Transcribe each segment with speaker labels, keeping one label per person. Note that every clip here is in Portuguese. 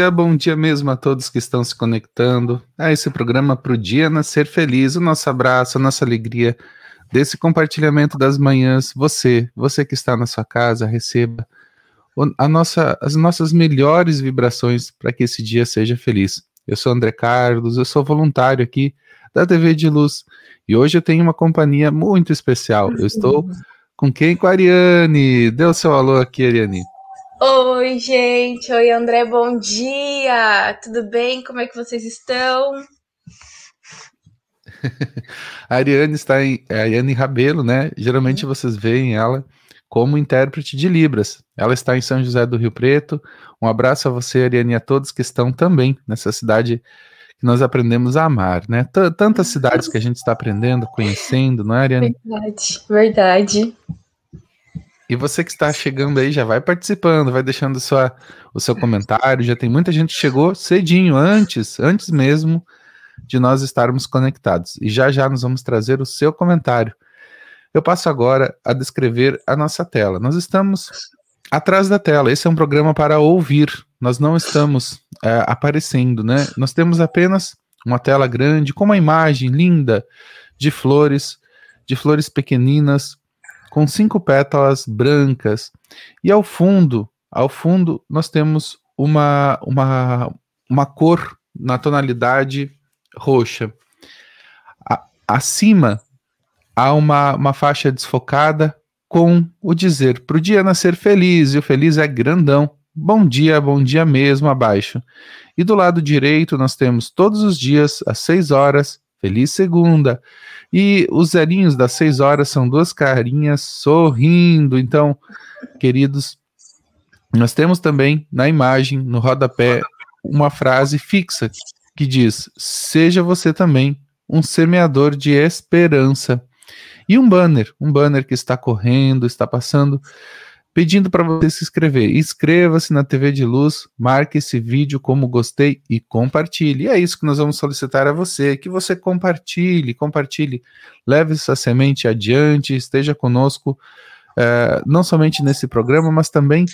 Speaker 1: dia, bom dia mesmo a todos que estão se conectando a esse programa para o dia nascer feliz. O nosso abraço, a nossa alegria desse compartilhamento das manhãs. Você, você que está na sua casa, receba a nossa, as nossas melhores vibrações para que esse dia seja feliz. Eu sou André Carlos, eu sou voluntário aqui da TV de Luz e hoje eu tenho uma companhia muito especial. Eu estou com quem? Com a Ariane. Dê o seu alô aqui, Ariane.
Speaker 2: Oi, gente. Oi, André. Bom dia. Tudo bem? Como é que vocês estão?
Speaker 1: a Ariane está em é a Ariane Rabelo, né? Geralmente uhum. vocês veem ela como intérprete de Libras. Ela está em São José do Rio Preto. Um abraço a você, Ariane, e a todos que estão também nessa cidade que nós aprendemos a amar, né? T Tantas cidades que a gente está aprendendo, conhecendo, não é, Ariane?
Speaker 2: Verdade, verdade.
Speaker 1: E você que está chegando aí, já vai participando, vai deixando sua, o seu comentário. Já tem muita gente que chegou cedinho, antes, antes mesmo de nós estarmos conectados. E já já nós vamos trazer o seu comentário. Eu passo agora a descrever a nossa tela. Nós estamos atrás da tela. Esse é um programa para ouvir. Nós não estamos é, aparecendo, né? Nós temos apenas uma tela grande com uma imagem linda de flores, de flores pequeninas com cinco pétalas brancas. E ao fundo, ao fundo, nós temos uma, uma, uma cor na tonalidade roxa. A, acima há uma, uma faixa desfocada com o dizer para o dia nascer feliz, e o feliz é grandão. Bom dia, bom dia mesmo abaixo. E do lado direito nós temos todos os dias, às seis horas, feliz segunda. E os zerinhos das seis horas são duas carinhas sorrindo. Então, queridos, nós temos também na imagem, no rodapé, uma frase fixa que diz: Seja você também um semeador de esperança. E um banner, um banner que está correndo, está passando pedindo para você se inscrever. Inscreva-se na TV de Luz, marque esse vídeo como gostei e compartilhe. E é isso que nós vamos solicitar a você, que você compartilhe, compartilhe, leve essa semente adiante, esteja conosco, é, não somente nesse programa, mas também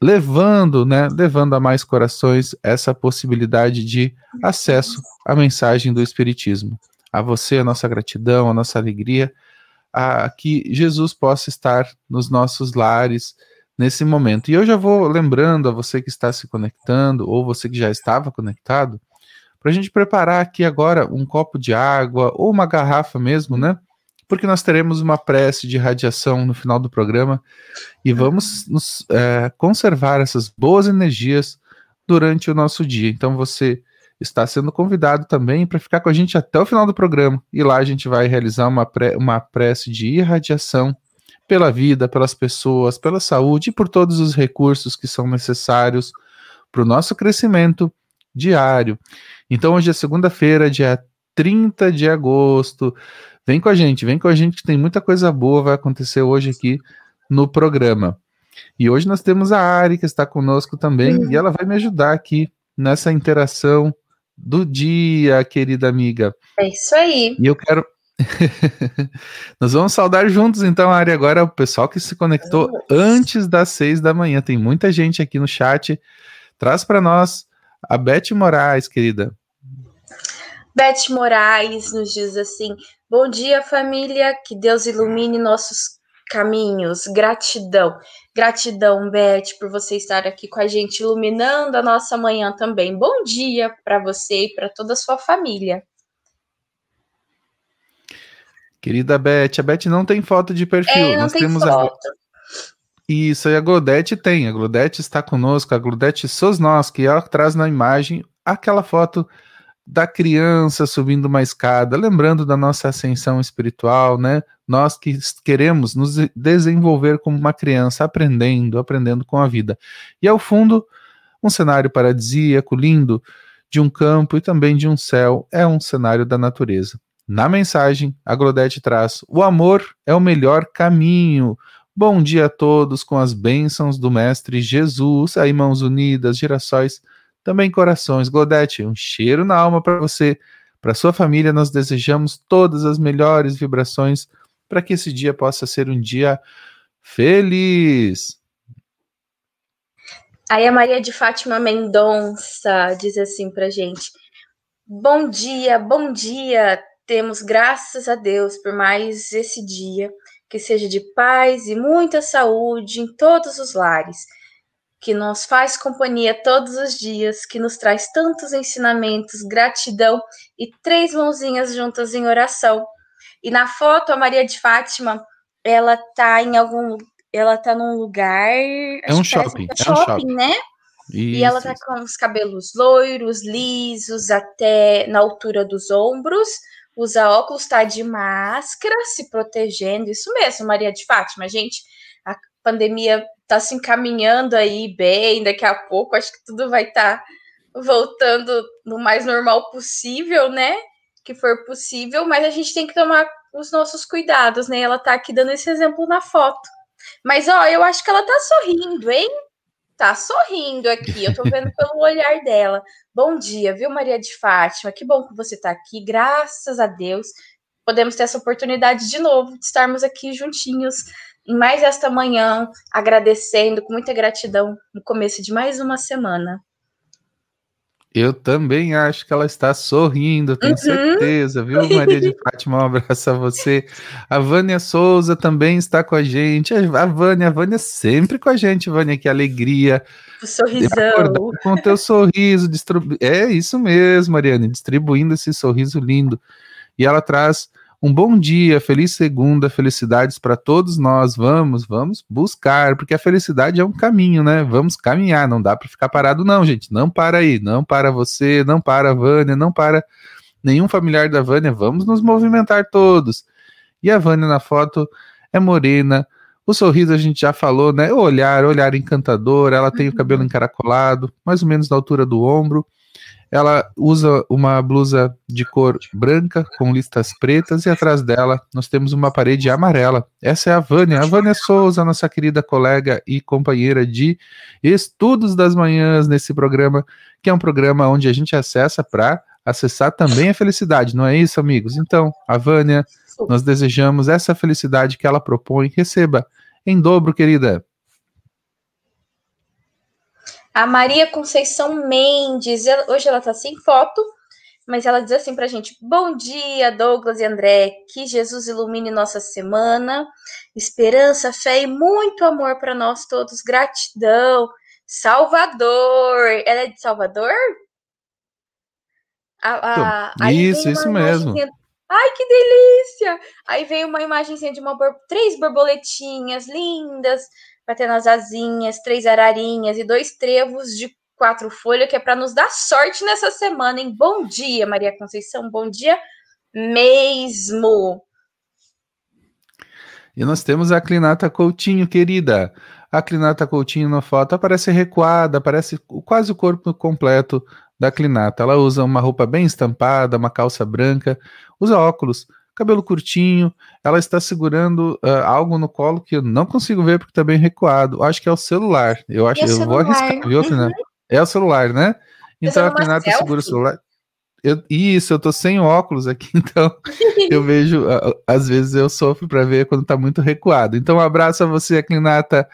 Speaker 1: levando, né, levando a mais corações essa possibilidade de acesso à mensagem do Espiritismo. A você a nossa gratidão, a nossa alegria a que Jesus possa estar nos nossos lares nesse momento. E eu já vou lembrando a você que está se conectando, ou você que já estava conectado, para a gente preparar aqui agora um copo de água, ou uma garrafa mesmo, né? Porque nós teremos uma prece de radiação no final do programa e vamos nos é, conservar essas boas energias durante o nosso dia. Então você está sendo convidado também para ficar com a gente até o final do programa. E lá a gente vai realizar uma, pré, uma prece de irradiação pela vida, pelas pessoas, pela saúde e por todos os recursos que são necessários para o nosso crescimento diário. Então hoje é segunda-feira, dia 30 de agosto. Vem com a gente, vem com a gente que tem muita coisa boa vai acontecer hoje aqui no programa. E hoje nós temos a Ari que está conosco também e ela vai me ajudar aqui nessa interação do dia, querida amiga.
Speaker 2: É isso aí.
Speaker 1: E eu quero. Nós vamos saudar juntos, então, Ari, agora o pessoal que se conectou antes das seis da manhã. Tem muita gente aqui no chat. Traz para nós a Beth Moraes, querida.
Speaker 2: Beth Moraes nos diz assim: Bom dia, família. Que Deus ilumine nossos caminhos. Gratidão. Gratidão, Beth, por você estar aqui com a gente, iluminando a nossa manhã também. Bom dia para você e para toda a sua família.
Speaker 1: Querida Beth, a Beth não tem foto de perfil.
Speaker 2: É, não Nós tem temos foto. A...
Speaker 1: Isso, e a Glodete tem. A Glodete está conosco, a Glodete que ela traz na imagem aquela foto da criança subindo uma escada, lembrando da nossa ascensão espiritual, né? Nós que queremos nos desenvolver como uma criança, aprendendo, aprendendo com a vida. E ao fundo, um cenário paradisíaco, lindo, de um campo e também de um céu, é um cenário da natureza. Na mensagem, a Glodete traz: o amor é o melhor caminho. Bom dia a todos com as bênçãos do Mestre Jesus, aí mãos unidas, girassóis também corações. Godete, um cheiro na alma para você, para sua família. Nós desejamos todas as melhores vibrações para que esse dia possa ser um dia feliz.
Speaker 2: Aí a Maria de Fátima Mendonça diz assim pra gente: Bom dia, bom dia. Temos graças a Deus por mais esse dia, que seja de paz e muita saúde em todos os lares, que nos faz companhia todos os dias, que nos traz tantos ensinamentos, gratidão e três mãozinhas juntas em oração. E na foto a Maria de Fátima, ela tá em algum ela tá num lugar.
Speaker 1: É um shopping.
Speaker 2: É um shopping, né? Isso, e ela tá com os cabelos loiros, lisos, até na altura dos ombros. Usa óculos, tá de máscara, se protegendo. Isso mesmo, Maria de Fátima. Gente, a pandemia tá se encaminhando aí bem. Daqui a pouco, acho que tudo vai estar tá voltando no mais normal possível, né? Que for possível, mas a gente tem que tomar os nossos cuidados, né? Ela tá aqui dando esse exemplo na foto. Mas, ó, eu acho que ela tá sorrindo, hein? Tá sorrindo aqui, eu tô vendo pelo olhar dela. Bom dia, viu, Maria de Fátima? Que bom que você tá aqui, graças a Deus. Podemos ter essa oportunidade de novo, de estarmos aqui juntinhos em mais esta manhã, agradecendo com muita gratidão no começo de mais uma semana.
Speaker 1: Eu também acho que ela está sorrindo, tenho uhum. certeza, viu, Maria de Fátima? Um abraço a você. A Vânia Souza também está com a gente. A Vânia, a Vânia sempre com a gente, Vânia, que alegria.
Speaker 2: O sorrisão.
Speaker 1: Com o teu sorriso. Distribu... É isso mesmo, Mariane, distribuindo esse sorriso lindo. E ela traz um bom dia, feliz segunda, felicidades para todos nós. Vamos, vamos buscar, porque a felicidade é um caminho, né? Vamos caminhar, não dá para ficar parado, não, gente. Não para aí, não para você, não para a Vânia, não para nenhum familiar da Vânia. Vamos nos movimentar todos. E a Vânia na foto é morena. O sorriso a gente já falou, né? O olhar, olhar encantador. Ela tem o cabelo uhum. encaracolado, mais ou menos na altura do ombro ela usa uma blusa de cor branca com listas pretas e atrás dela nós temos uma parede amarela. Essa é a Vânia, a Vânia Souza, nossa querida colega e companheira de estudos das manhãs nesse programa, que é um programa onde a gente acessa para acessar também a felicidade, não é isso, amigos? Então, a Vânia, nós desejamos essa felicidade que ela propõe, receba em dobro, querida.
Speaker 2: A Maria Conceição Mendes, hoje ela tá sem foto, mas ela diz assim pra gente: Bom dia, Douglas e André, que Jesus ilumine nossa semana, esperança, fé e muito amor para nós todos, gratidão. Salvador, ela é de Salvador?
Speaker 1: A, a, isso, isso mesmo.
Speaker 2: Ai, que delícia! Aí veio uma imagenzinha de uma três borboletinhas lindas, batendo as asinhas, três ararinhas e dois trevos de quatro folhas, que é para nos dar sorte nessa semana, hein? Bom dia, Maria Conceição, bom dia mesmo.
Speaker 1: E nós temos a Clinata Coutinho, querida. A Clinata Coutinho na foto aparece recuada, aparece quase o corpo completo da Clinata. Ela usa uma roupa bem estampada, uma calça branca, usa óculos, cabelo curtinho, ela está segurando uh, algo no colo que eu não consigo ver porque está bem recuado. Acho que é o celular. Eu acho, é eu celular. vou arriscar, viu, uhum. É o celular, né? Então a Renata segura o celular. Eu, isso, eu tô sem óculos aqui, então eu vejo, às vezes eu sofro para ver quando tá muito recuado. Então, um abraço a você, Clinata.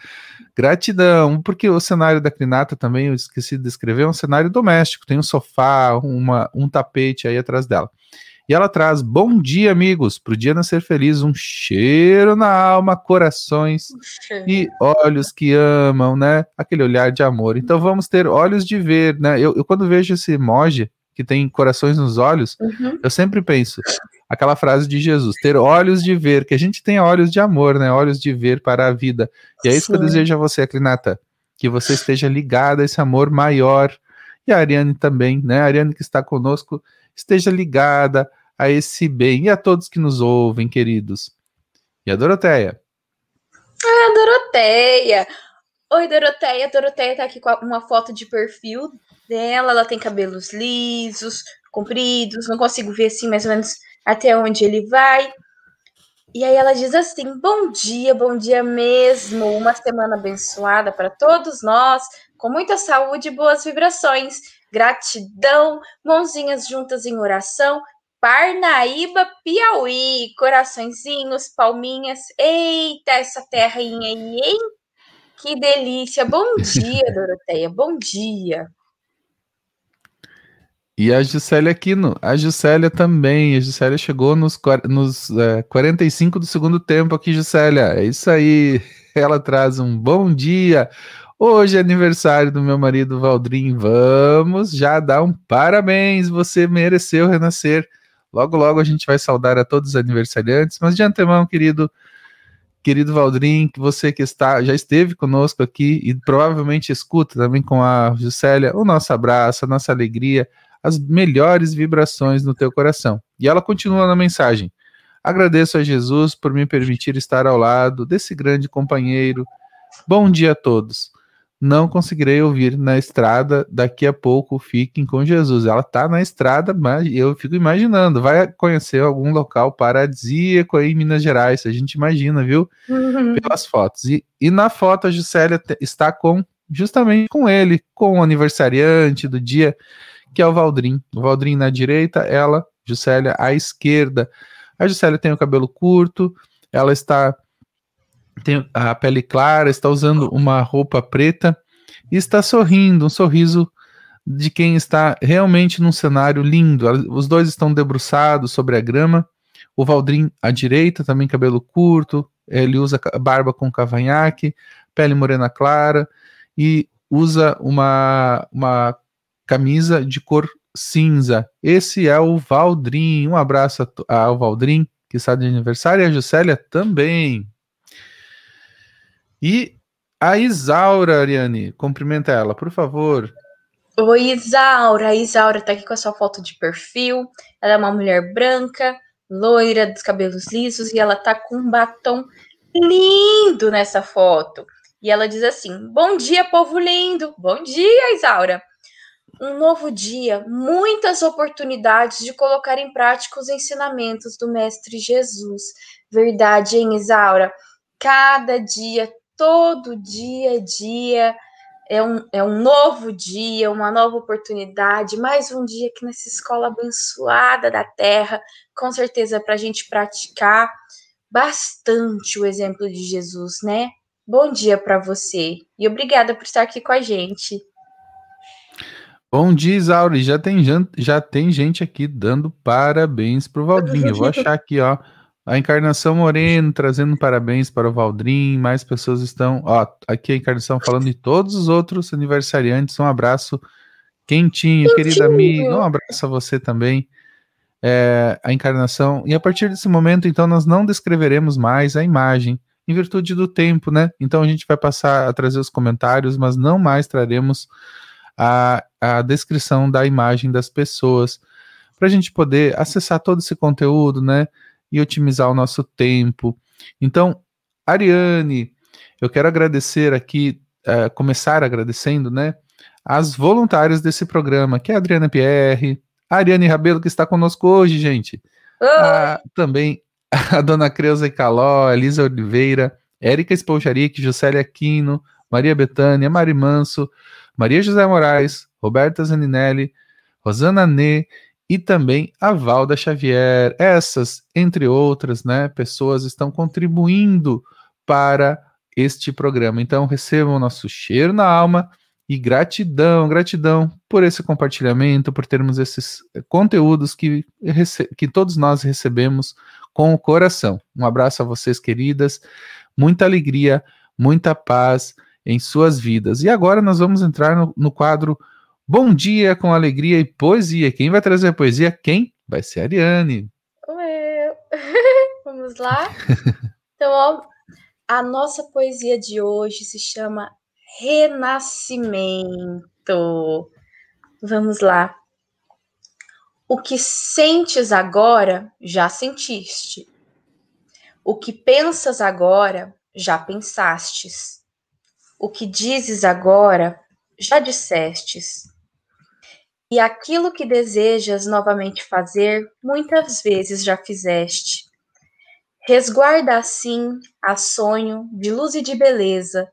Speaker 1: Gratidão, porque o cenário da Clinata também, eu esqueci de descrever, é um cenário doméstico, tem um sofá, uma, um tapete aí atrás dela. E ela traz bom dia, amigos, para o dia nascer feliz, um cheiro na alma, corações e olhos que amam, né? Aquele olhar de amor. Então vamos ter olhos de ver, né? Eu, eu quando vejo esse emoji que tem corações nos olhos, uhum. eu sempre penso aquela frase de Jesus, ter olhos de ver, que a gente tem olhos de amor, né? Olhos de ver para a vida. E é isso Sim. que eu desejo a você, Clinata, que você esteja ligada a esse amor maior. E a Ariane também, né? A Ariane que está conosco esteja ligada a esse bem. E a todos que nos ouvem, queridos. E a Doroteia?
Speaker 2: Ah, Doroteia! Oi, Doroteia. Doroteia tá aqui com uma foto de perfil dela. Ela tem cabelos lisos, compridos. Não consigo ver assim mais ou menos até onde ele vai. E aí ela diz assim: Bom dia, bom dia mesmo. Uma semana abençoada para todos nós, com muita saúde e boas vibrações gratidão, mãozinhas juntas em oração. Parnaíba, Piauí, coraçõezinhos, palminhas. Eita, essa terrinha aí, hein? Que delícia! Bom dia, Doroteia. Bom dia.
Speaker 1: E a Gisélia Aquino, a Gisélia também, a Gisélia chegou nos, nos é, 45 do segundo tempo aqui, Gisélia, é isso aí, ela traz um bom dia, hoje é aniversário do meu marido Valdrim, vamos já dar um parabéns, você mereceu renascer, logo logo a gente vai saudar a todos os aniversariantes, mas de antemão, querido, querido Valdrim, que você que está, já esteve conosco aqui e provavelmente escuta também com a Gisélia, o nosso abraço, a nossa alegria, as melhores vibrações no teu coração. E ela continua na mensagem: Agradeço a Jesus por me permitir estar ao lado desse grande companheiro. Bom dia a todos. Não conseguirei ouvir na estrada, daqui a pouco fiquem com Jesus. Ela está na estrada, mas eu fico imaginando, vai conhecer algum local paradisíaco aí em Minas Gerais, a gente imagina, viu? Uhum. Pelas fotos. E, e na foto a Gisélia está com justamente com ele, com o aniversariante do dia que é o Valdrin. O Valdrin na direita, ela, Juscelia, à esquerda. A Juscelia tem o cabelo curto, ela está tem a pele clara, está usando uma roupa preta e está sorrindo, um sorriso de quem está realmente num cenário lindo. Os dois estão debruçados sobre a grama. O Valdrin à direita, também cabelo curto, ele usa barba com cavanhaque, pele morena clara e usa uma, uma camisa de cor cinza. Esse é o Valdrin. Um abraço ao Valdrin, que está de aniversário, e a Juscelia também. E a Isaura, Ariane, cumprimenta ela, por favor.
Speaker 2: Oi, Isaura. A Isaura tá aqui com a sua foto de perfil. Ela é uma mulher branca, loira, dos cabelos lisos, e ela tá com um batom lindo nessa foto. E ela diz assim: Bom dia, povo lindo. Bom dia, Isaura um novo dia, muitas oportunidades de colocar em prática os ensinamentos do Mestre Jesus. Verdade, hein, Isaura? Cada dia, todo dia, dia, é um, é um novo dia, uma nova oportunidade, mais um dia aqui nessa escola abençoada da terra, com certeza para a gente praticar bastante o exemplo de Jesus, né? Bom dia para você e obrigada por estar aqui com a gente.
Speaker 1: Bom dia, Isauri. Já tem, já tem gente aqui dando parabéns para o Valdrinho. Eu vou achar aqui, ó. A Encarnação Moreno trazendo parabéns para o Valdrim. Mais pessoas estão. Ó, aqui a Encarnação falando de todos os outros aniversariantes. Um abraço quentinho, quentinho. querida amiga. Um abraço a você também. É, a Encarnação. E a partir desse momento, então, nós não descreveremos mais a imagem, em virtude do tempo, né? Então a gente vai passar a trazer os comentários, mas não mais traremos a, a descrição da imagem das pessoas, para a gente poder acessar todo esse conteúdo, né? E otimizar o nosso tempo. Então, Ariane, eu quero agradecer aqui, uh, começar agradecendo, né? As voluntárias desse programa, que é a Adriana Pierre, a Ariane Rabelo, que está conosco hoje, gente. A, também a dona Creuza Caló, Elisa Oliveira, Érica Espojaric, Juscelia Aquino, Maria Betânia, Mari Manso, Maria José Moraes, Roberta Zaninelli, Rosana Nê e também a Valda Xavier. Essas, entre outras, né, pessoas estão contribuindo para este programa. Então, recebam nosso cheiro na alma e gratidão, gratidão por esse compartilhamento, por termos esses conteúdos que, que todos nós recebemos com o coração. Um abraço a vocês, queridas, muita alegria, muita paz em suas vidas. E agora nós vamos entrar no, no quadro Bom Dia com Alegria e Poesia. Quem vai trazer a poesia? Quem? Vai ser a Ariane.
Speaker 2: Eu. vamos lá? Então, ó, a nossa poesia de hoje se chama Renascimento. Vamos lá. O que sentes agora, já sentiste. O que pensas agora, já pensastes. O que dizes agora, já dissestes. E aquilo que desejas novamente fazer, muitas vezes já fizeste. Resguarda assim a sonho de luz e de beleza,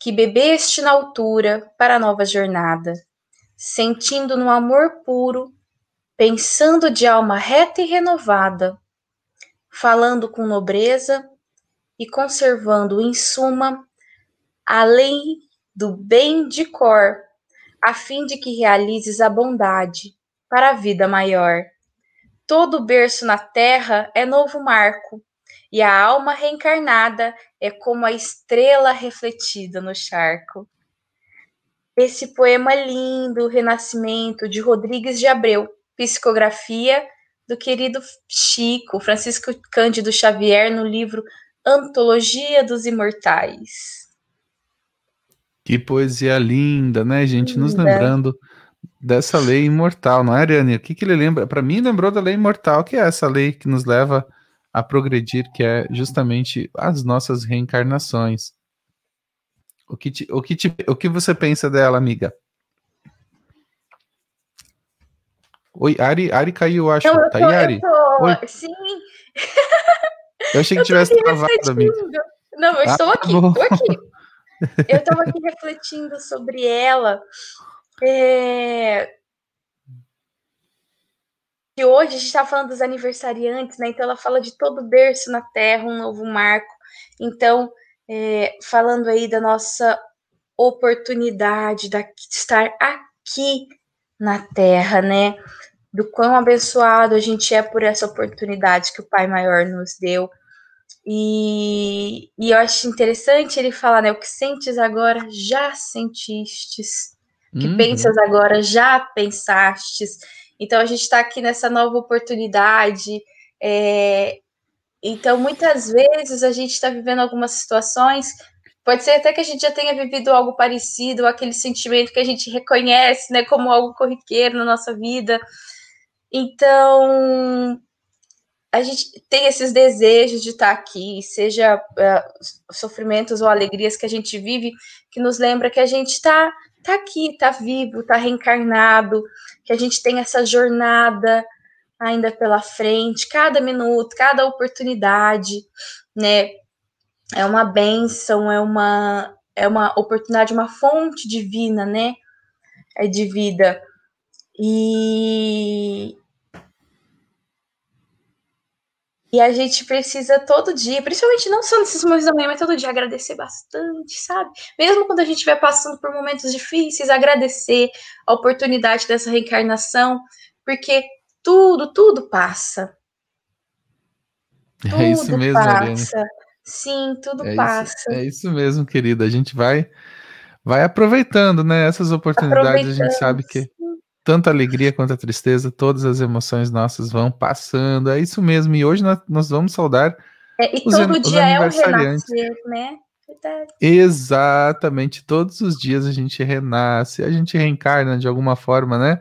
Speaker 2: que bebeste na altura para a nova jornada, sentindo no amor puro, pensando de alma reta e renovada, falando com nobreza e conservando em suma a lei do bem de cor, a fim de que realizes a bondade para a vida maior. Todo berço na terra é novo marco, e a alma reencarnada é como a estrela refletida no charco. Esse poema lindo, Renascimento, de Rodrigues de Abreu, psicografia do querido Chico, Francisco Cândido Xavier, no livro Antologia dos Imortais.
Speaker 1: Que poesia linda, né, gente? Linda. Nos lembrando dessa lei imortal, não é, Ariane? O que, que ele lembra? Para mim, lembrou da lei imortal, que é essa lei que nos leva a progredir, que é justamente as nossas reencarnações. O que, te, o que, te, o que você pensa dela, amiga? Oi, Ari, Ari caiu, acho.
Speaker 2: Não, tá
Speaker 1: aí, Ari?
Speaker 2: Oi. Sim.
Speaker 1: Eu achei que tivesse travado, amiga.
Speaker 2: Não, eu ah, estou aqui, estou aqui. Eu estava aqui refletindo sobre ela. É... E hoje a gente está falando dos aniversariantes, né? Então ela fala de todo berço na terra, um novo marco. Então, é, falando aí da nossa oportunidade de estar aqui na terra, né? Do quão abençoado a gente é por essa oportunidade que o Pai Maior nos deu e, e eu acho interessante ele falar, né? O que sentes agora, já sentistes. O que uhum. pensas agora, já pensastes. Então a gente está aqui nessa nova oportunidade. É, então, muitas vezes a gente está vivendo algumas situações. Pode ser até que a gente já tenha vivido algo parecido, aquele sentimento que a gente reconhece, né, como algo corriqueiro na nossa vida. Então, a gente tem esses desejos de estar aqui, seja uh, sofrimentos ou alegrias que a gente vive, que nos lembra que a gente está tá aqui, está vivo, está reencarnado, que a gente tem essa jornada ainda pela frente, cada minuto, cada oportunidade, né? É uma benção, é uma é uma oportunidade, uma fonte divina, né? É de vida. E, e a gente precisa todo dia, principalmente não só nesses momentos da manhã, mas todo dia agradecer bastante, sabe? Mesmo quando a gente estiver passando por momentos difíceis, agradecer a oportunidade dessa reencarnação, porque tudo, tudo passa.
Speaker 1: Tudo é isso mesmo,
Speaker 2: passa. Sim, tudo
Speaker 1: é
Speaker 2: passa.
Speaker 1: Isso, é isso mesmo, querida. A gente vai vai aproveitando, né? Essas oportunidades, a gente sabe que tanto a alegria quanto a tristeza, todas as emoções nossas vão passando. É isso mesmo. E hoje nós, nós vamos saudar.
Speaker 2: É, e os, todo os dia é um renascer, né?
Speaker 1: Verdade. Exatamente. Todos os dias a gente renasce, a gente reencarna de alguma forma, né?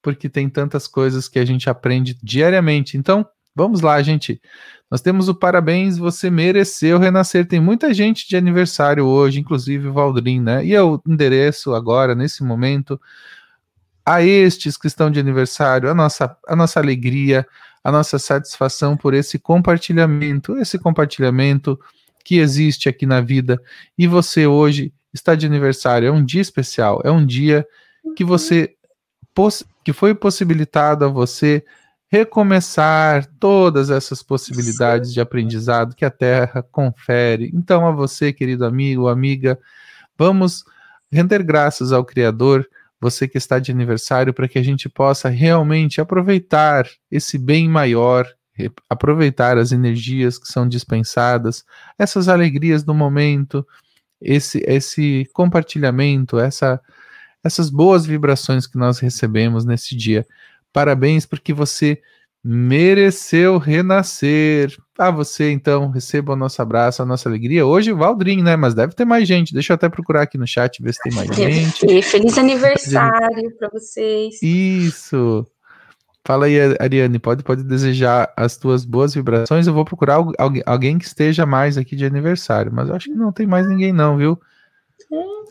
Speaker 1: Porque tem tantas coisas que a gente aprende diariamente. Então, vamos lá, gente. Nós temos o parabéns, você mereceu renascer. Tem muita gente de aniversário hoje, inclusive o Valdrin, né? E é o endereço agora, nesse momento a estes que estão de aniversário a nossa, a nossa alegria, a nossa satisfação por esse compartilhamento, esse compartilhamento que existe aqui na vida. E você hoje está de aniversário, é um dia especial, é um dia que você que foi possibilitado a você recomeçar todas essas possibilidades de aprendizado que a Terra confere. Então, a você, querido amigo, amiga, vamos render graças ao Criador você que está de aniversário, para que a gente possa realmente aproveitar esse bem maior, aproveitar as energias que são dispensadas, essas alegrias do momento, esse, esse compartilhamento, essa, essas boas vibrações que nós recebemos nesse dia. Parabéns, porque você mereceu renascer. Ah, você então, receba o nosso abraço, a nossa alegria. Hoje o Valdrin, né? Mas deve ter mais gente. Deixa eu até procurar aqui no chat, ver se tem mais gente.
Speaker 2: Feliz aniversário para vocês.
Speaker 1: Isso. Fala aí, Ariane, pode, pode desejar as tuas boas vibrações. Eu vou procurar alguém, alguém que esteja mais aqui de aniversário, mas eu acho que não tem mais ninguém, não, viu?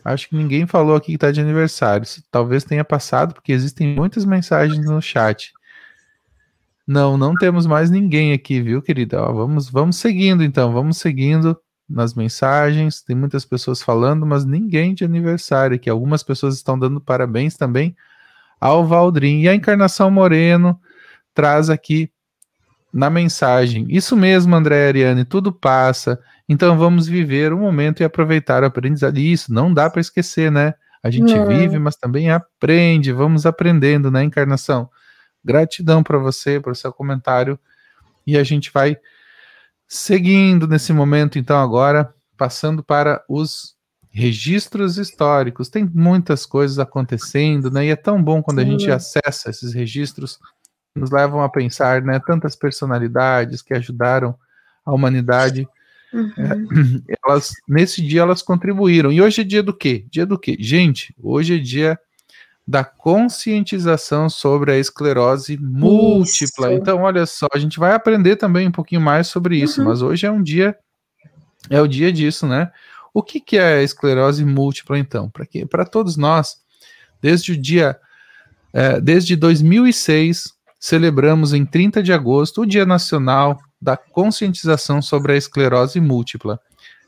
Speaker 1: Acho que ninguém falou aqui que tá de aniversário. Talvez tenha passado, porque existem muitas mensagens no chat. Não, não temos mais ninguém aqui, viu, querida? Ó, vamos, vamos seguindo então, vamos seguindo nas mensagens. Tem muitas pessoas falando, mas ninguém de aniversário aqui. Algumas pessoas estão dando parabéns também ao Valdrin. E a Encarnação Moreno traz aqui na mensagem. Isso mesmo, André Ariane, tudo passa. Então vamos viver o momento e aproveitar o aprendizado. Isso não dá para esquecer, né? A gente vive, mas também aprende. Vamos aprendendo, né, encarnação? Gratidão para você, por seu comentário. E a gente vai seguindo nesse momento, então, agora, passando para os registros históricos. Tem muitas coisas acontecendo, né? E é tão bom quando Sim. a gente acessa esses registros, nos levam a pensar, né? Tantas personalidades que ajudaram a humanidade. Uhum. É, elas nesse dia elas contribuíram. E hoje é dia do quê? Dia do quê? Gente, hoje é dia da conscientização sobre a esclerose múltipla. Isso. Então, olha só, a gente vai aprender também um pouquinho mais sobre isso, uhum. mas hoje é um dia é o dia disso, né? O que, que é a esclerose múltipla, então? Para todos nós, desde o dia. É, desde 2006, celebramos em 30 de agosto o Dia Nacional da Conscientização sobre a Esclerose Múltipla,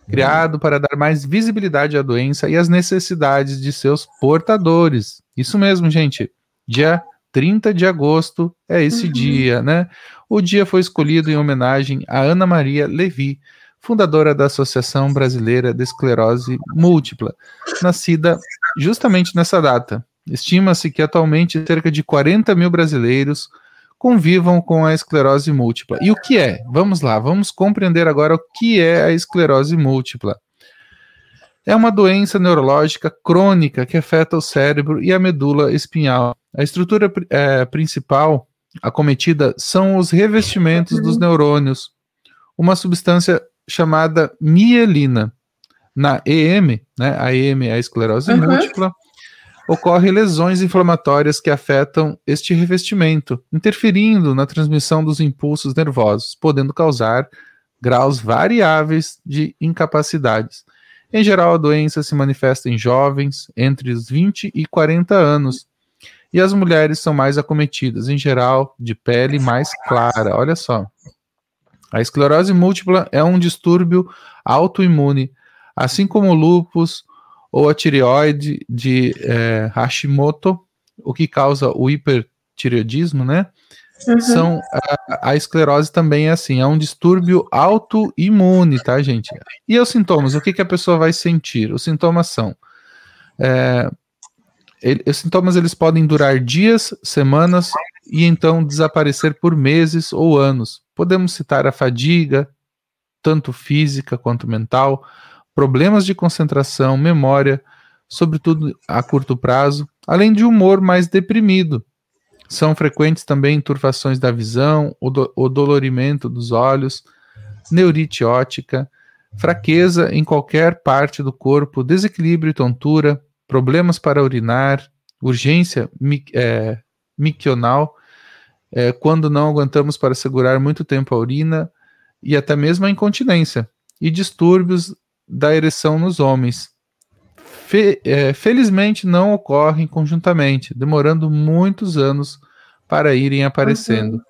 Speaker 1: criado para dar mais visibilidade à doença e às necessidades de seus portadores. Isso mesmo, gente. Dia 30 de agosto é esse uhum. dia, né? O dia foi escolhido em homenagem a Ana Maria Levi, fundadora da Associação Brasileira de Esclerose Múltipla, nascida justamente nessa data. Estima-se que atualmente cerca de 40 mil brasileiros convivam com a esclerose múltipla. E o que é? Vamos lá, vamos compreender agora o que é a esclerose múltipla. É uma doença neurológica crônica que afeta o cérebro e a medula espinhal. A estrutura é, principal acometida são os revestimentos dos neurônios, uma substância chamada mielina. Na EM, né, a EM é a esclerose uhum. múltipla, ocorrem lesões inflamatórias que afetam este revestimento, interferindo na transmissão dos impulsos nervosos, podendo causar graus variáveis de incapacidades. Em geral, a doença se manifesta em jovens entre os 20 e 40 anos, e as mulheres são mais acometidas, em geral, de pele mais clara. Olha só. A esclerose múltipla é um distúrbio autoimune, assim como o lúpus ou a tireoide de é, Hashimoto, o que causa o hipertireoidismo, né? Uhum. São a, a, esclerose também é assim, é um distúrbio autoimune, tá, gente? E os sintomas, o que, que a pessoa vai sentir? Os sintomas são é, ele, os sintomas eles podem durar dias, semanas e então desaparecer por meses ou anos. Podemos citar a fadiga, tanto física quanto mental, problemas de concentração, memória, sobretudo a curto prazo, além de humor mais deprimido. São frequentes também turfações da visão, o, do, o dolorimento dos olhos, neurite ótica, fraqueza em qualquer parte do corpo, desequilíbrio e tontura, problemas para urinar, urgência é, miccional, é, quando não aguentamos para segurar muito tempo a urina e até mesmo a incontinência, e distúrbios da ereção nos homens. Fe, é, felizmente não ocorrem conjuntamente, demorando muitos anos para irem aparecendo. Uhum.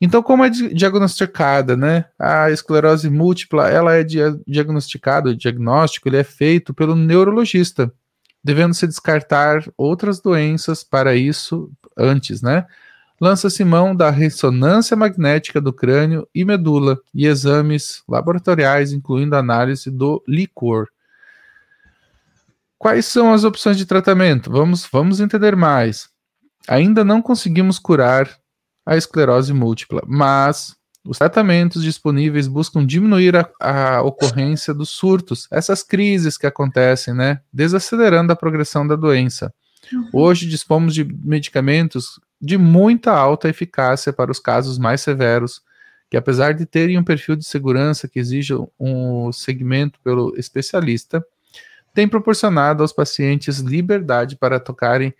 Speaker 1: Então, como é diagnosticada, né? A esclerose múltipla, ela é diagnosticada, o diagnóstico ele é feito pelo neurologista, devendo se descartar outras doenças para isso antes, né? Lança-se mão da ressonância magnética do crânio e medula e exames laboratoriais, incluindo análise do licor. Quais são as opções de tratamento? Vamos, vamos entender mais. Ainda não conseguimos curar a esclerose múltipla, mas os tratamentos disponíveis buscam diminuir a, a, ocorrência dos surtos, essas crises que acontecem, né? Desacelerando a progressão da doença. Uhum. Hoje dispomos de medicamentos de muita alta eficácia para os casos mais severos, que apesar de terem um perfil de segurança que exige um segmento pelo especialista, têm proporcionado aos pacientes liberdade para tocarem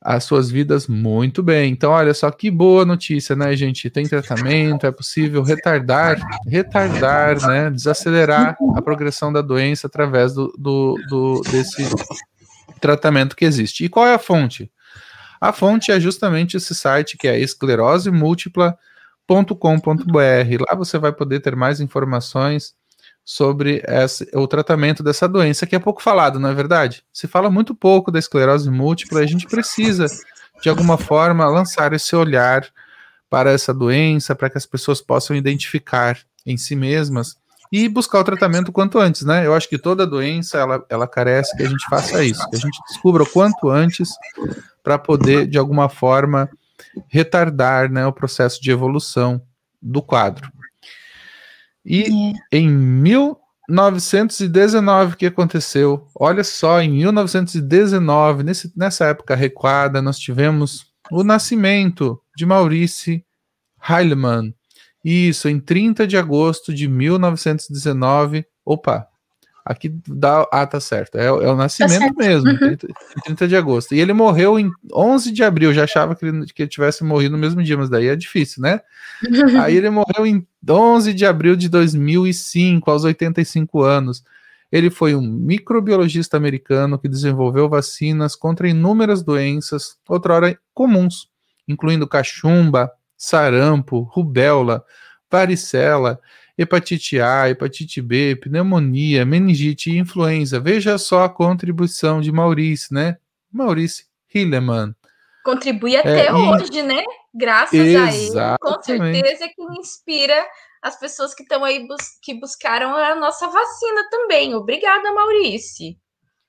Speaker 1: as suas vidas muito bem. Então, olha só que boa notícia, né, gente? Tem tratamento, é possível retardar, retardar, né, desacelerar a progressão da doença através do, do, do desse tratamento que existe. E qual é a fonte? A fonte é justamente esse site que é esclerosemúltipla.com.br. Lá você vai poder ter mais informações sobre o tratamento dessa doença, que é pouco falado, não é verdade? Se fala muito pouco da esclerose múltipla, e a gente precisa, de alguma forma, lançar esse olhar para essa doença, para que as pessoas possam identificar em si mesmas e buscar o tratamento quanto antes, né? Eu acho que toda doença ela, ela carece que a gente faça isso, que a gente descubra o quanto antes para poder de alguma forma retardar, né, o processo de evolução do quadro. E é. em 1919 que aconteceu? Olha só, em 1919, nesse, nessa época recuada, nós tivemos o nascimento de Maurice Heilmann. Isso, em 30 de agosto de 1919. Opa, aqui dá. Ah, tá certo. É, é o nascimento tá mesmo, uhum. 30, 30, de agosto. E ele morreu em 11 de abril. Já achava que ele, que ele tivesse morrido no mesmo dia, mas daí é difícil, né? Aí ele morreu em 11 de abril de 2005, aos 85 anos. Ele foi um microbiologista americano que desenvolveu vacinas contra inúmeras doenças, outrora comuns, incluindo cachumba, sarampo, rubéola, varicela, hepatite A, hepatite B, pneumonia, meningite e influenza. Veja só a contribuição de Maurício, né? Maurício Hilleman.
Speaker 2: Contribui até é, hoje, né? Graças Exatamente. a ele, com certeza é que inspira as pessoas que estão aí bus que buscaram a nossa vacina também. Obrigada, Maurício.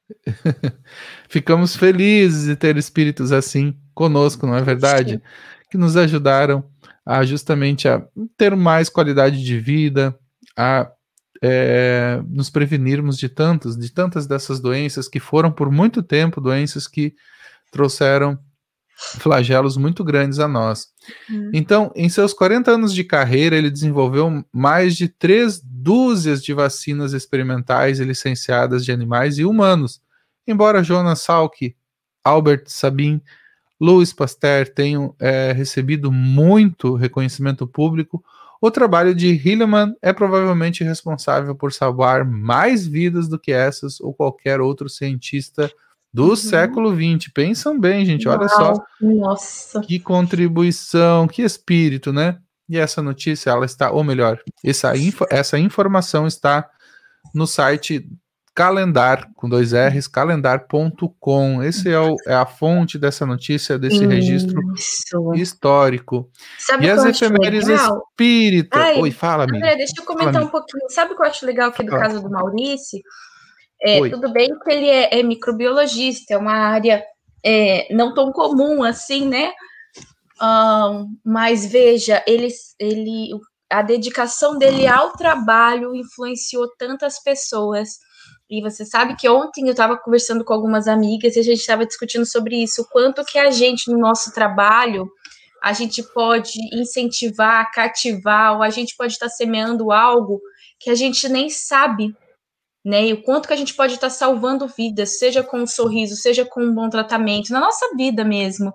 Speaker 1: Ficamos felizes de ter espíritos assim conosco, não é verdade? Sim. Que nos ajudaram a justamente a ter mais qualidade de vida, a é, nos prevenirmos de tantas, de tantas dessas doenças que foram por muito tempo doenças que trouxeram flagelos muito grandes a nós. Uhum. Então, em seus 40 anos de carreira, ele desenvolveu mais de três dúzias de vacinas experimentais e licenciadas de animais e humanos. Embora Jonas Salk, Albert Sabin, Louis Pasteur tenham é, recebido muito reconhecimento público, o trabalho de Hilleman é provavelmente responsável por salvar mais vidas do que essas ou qualquer outro cientista do uhum. século XX. Pensam bem, gente, olha Uau, só.
Speaker 2: Nossa.
Speaker 1: Que contribuição, que espírito, né? E essa notícia, ela está, ou melhor, essa, info, essa informação está no site calendar, com dois R's, calendar.com. Esse é, o, é, a fonte dessa notícia, desse Isso. registro histórico.
Speaker 2: Sabe e as efemérides
Speaker 1: espíritas. Oi, fala,
Speaker 2: André, amiga. deixa eu comentar um pouquinho. Sabe o que eu acho legal aqui do fala. caso do Maurício? É, tudo bem que ele é, é microbiologista, é uma área é, não tão comum assim, né? Um, mas veja, ele, ele, a dedicação dele ao trabalho influenciou tantas pessoas e você sabe que ontem eu estava conversando com algumas amigas e a gente estava discutindo sobre isso, o quanto que a gente, no nosso trabalho, a gente pode incentivar, cativar, ou a gente pode estar semeando algo que a gente nem sabe, né? E o quanto que a gente pode estar salvando vidas, seja com um sorriso, seja com um bom tratamento, na nossa vida mesmo.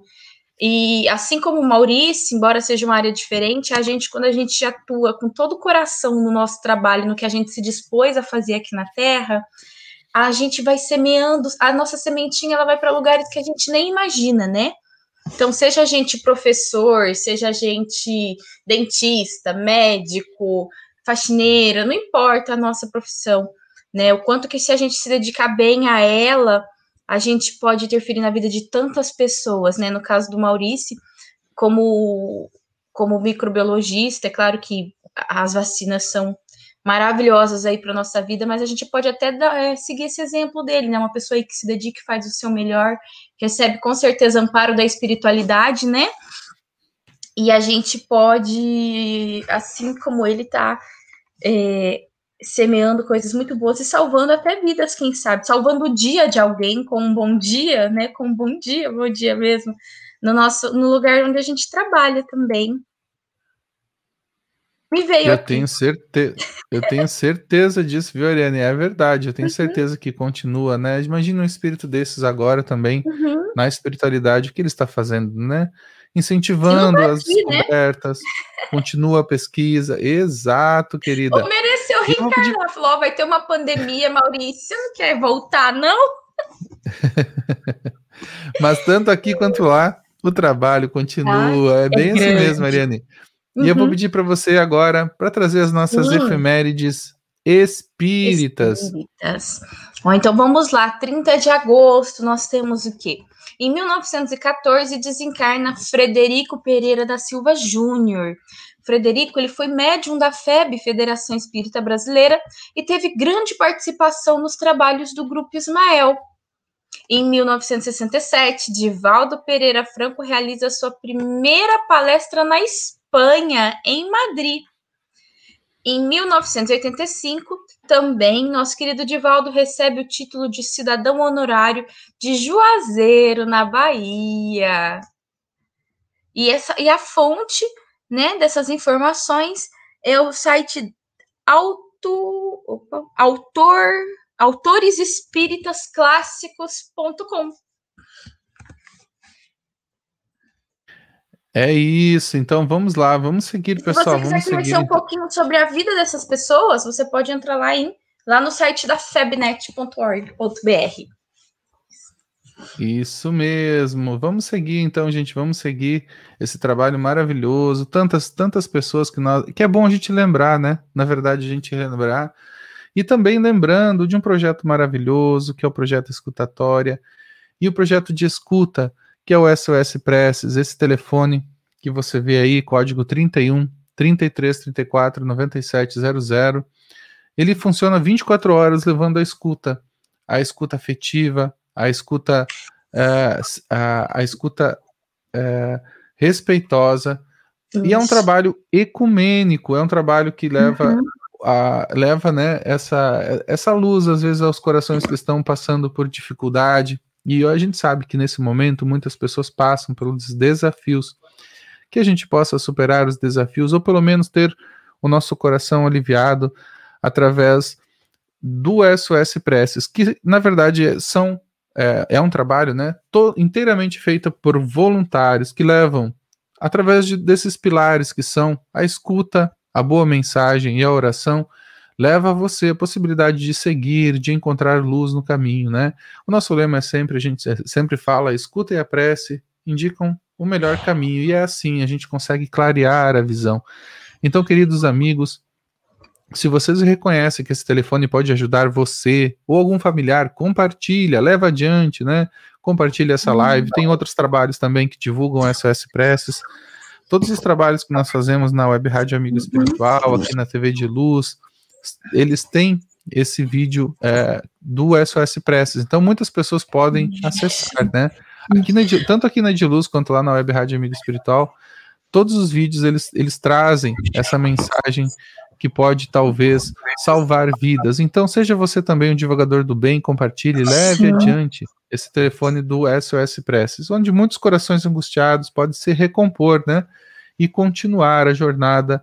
Speaker 2: E assim como o Maurício, embora seja uma área diferente, a gente, quando a gente atua com todo o coração no nosso trabalho, no que a gente se dispôs a fazer aqui na Terra, a gente vai semeando, a nossa sementinha ela vai para lugares que a gente nem imagina, né? Então, seja a gente professor, seja a gente dentista, médico, faxineira, não importa a nossa profissão, né? O quanto que se a gente se dedicar bem a ela, a gente pode interferir na vida de tantas pessoas, né? No caso do Maurício, como, como microbiologista, é claro que as vacinas são maravilhosas aí para nossa vida, mas a gente pode até dar, é, seguir esse exemplo dele, né? Uma pessoa aí que se dedica e faz o seu melhor, recebe com certeza amparo da espiritualidade, né? E a gente pode, assim como ele tá é, semeando coisas muito boas e salvando até vidas, quem sabe, salvando o dia de alguém com um bom dia, né? Com um bom dia, bom dia mesmo, no nosso no lugar onde a gente trabalha também. Me veio.
Speaker 1: Eu aqui. tenho certeza, eu tenho certeza disso, viu, Ariane? É verdade, eu tenho uhum. certeza que continua, né? Imagina um espírito desses agora também, uhum. na espiritualidade, o que ele está fazendo, né? Incentivando as aqui, né? descobertas, né? continua a pesquisa. Exato, querida.
Speaker 2: Ou mereceu reencarnar, falou: vai ter uma pandemia, Maurício, não quer voltar, não?
Speaker 1: Mas tanto aqui quanto lá, o trabalho continua. Ai, é bem é assim mesmo, Mariane. E eu vou uhum. pedir para você agora, para trazer as nossas uhum. efemérides espíritas.
Speaker 2: espíritas. Bom, então vamos lá. 30 de agosto, nós temos o quê? Em 1914, desencarna Frederico Pereira da Silva Júnior. Frederico ele foi médium da FEB, Federação Espírita Brasileira, e teve grande participação nos trabalhos do Grupo Ismael. Em 1967, Divaldo Pereira Franco realiza sua primeira palestra na Espanha, em Madrid. Em 1985, também, nosso querido Divaldo recebe o título de cidadão honorário de Juazeiro, na Bahia. E, essa, e a fonte né, dessas informações é o site auto, opa, autor, autoresespíritasclássicos.com.
Speaker 1: É isso, então vamos lá, vamos seguir, pessoal.
Speaker 2: Se você quiser conhecer um pouquinho sobre a vida dessas pessoas, você pode entrar lá em lá no site da febnet.org.br.
Speaker 1: Isso mesmo. Vamos seguir então, gente, vamos seguir esse trabalho maravilhoso. Tantas tantas pessoas que nós que é bom a gente lembrar, né? Na verdade, a gente lembrar. E também lembrando de um projeto maravilhoso, que é o projeto Escutatória, e o projeto de escuta, que é o SOS Presses, esse telefone que você vê aí, código 31 33 34 97 00. Ele funciona 24 horas levando a escuta, a escuta afetiva, a escuta, é, a, a, escuta é, respeitosa. E é um trabalho ecumênico, é um trabalho que leva, uhum. a, leva né, essa, essa luz, às vezes, aos corações que estão passando por dificuldade. E a gente sabe que nesse momento muitas pessoas passam pelos desafios. Que a gente possa superar os desafios, ou pelo menos ter o nosso coração aliviado através do SOS Preces, que na verdade são é, é um trabalho né, inteiramente feito por voluntários que levam, através de, desses pilares que são a escuta, a boa mensagem e a oração, leva a você a possibilidade de seguir, de encontrar luz no caminho, né? O nosso lema é sempre, a gente sempre fala, a escuta e a prece indicam o melhor caminho, e é assim, a gente consegue clarear a visão. Então, queridos amigos, se vocês reconhecem que esse telefone pode ajudar você ou algum familiar, compartilha, leva adiante, né? Compartilha essa live. Tem outros trabalhos também que divulgam SOS Preces. Todos os trabalhos que nós fazemos na Web Rádio Amigo Espiritual, aqui na TV de Luz, eles têm esse vídeo é, do SOS Preces. Então, muitas pessoas podem acessar, né? Aqui na, tanto aqui na de Luz quanto lá na Web Rádio Amigo Espiritual, todos os vídeos eles, eles trazem essa mensagem que pode talvez salvar vidas. Então, seja você também um divulgador do bem, compartilhe, leve Sim. adiante esse telefone do SOS Preces, onde muitos corações angustiados podem se recompor, né? E continuar a jornada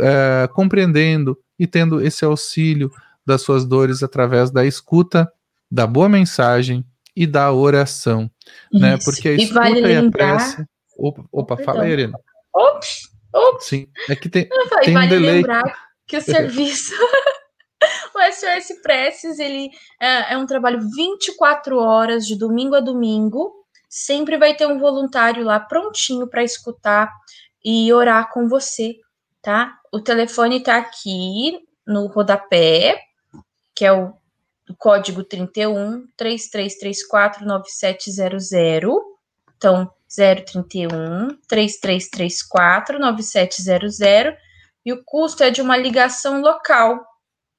Speaker 1: é, compreendendo e tendo esse auxílio das suas dores através da escuta, da boa mensagem e da oração, né?
Speaker 2: Isso.
Speaker 1: Porque a
Speaker 2: escuta e, vale
Speaker 1: e
Speaker 2: a
Speaker 1: lembrar... prece. Opa, opa fala aí, Irene.
Speaker 2: Ops! Ops.
Speaker 1: Sim, é que tem,
Speaker 2: tem
Speaker 1: vale um delay.
Speaker 2: lembrar que o serviço, o SOS Preces, ele é, é um trabalho 24 horas, de domingo a domingo. Sempre vai ter um voluntário lá prontinho para escutar e orar com você, tá? O telefone tá aqui no rodapé, que é o, o código 31 3334 9700. Então, 031 3334 9700 e o custo é de uma ligação local.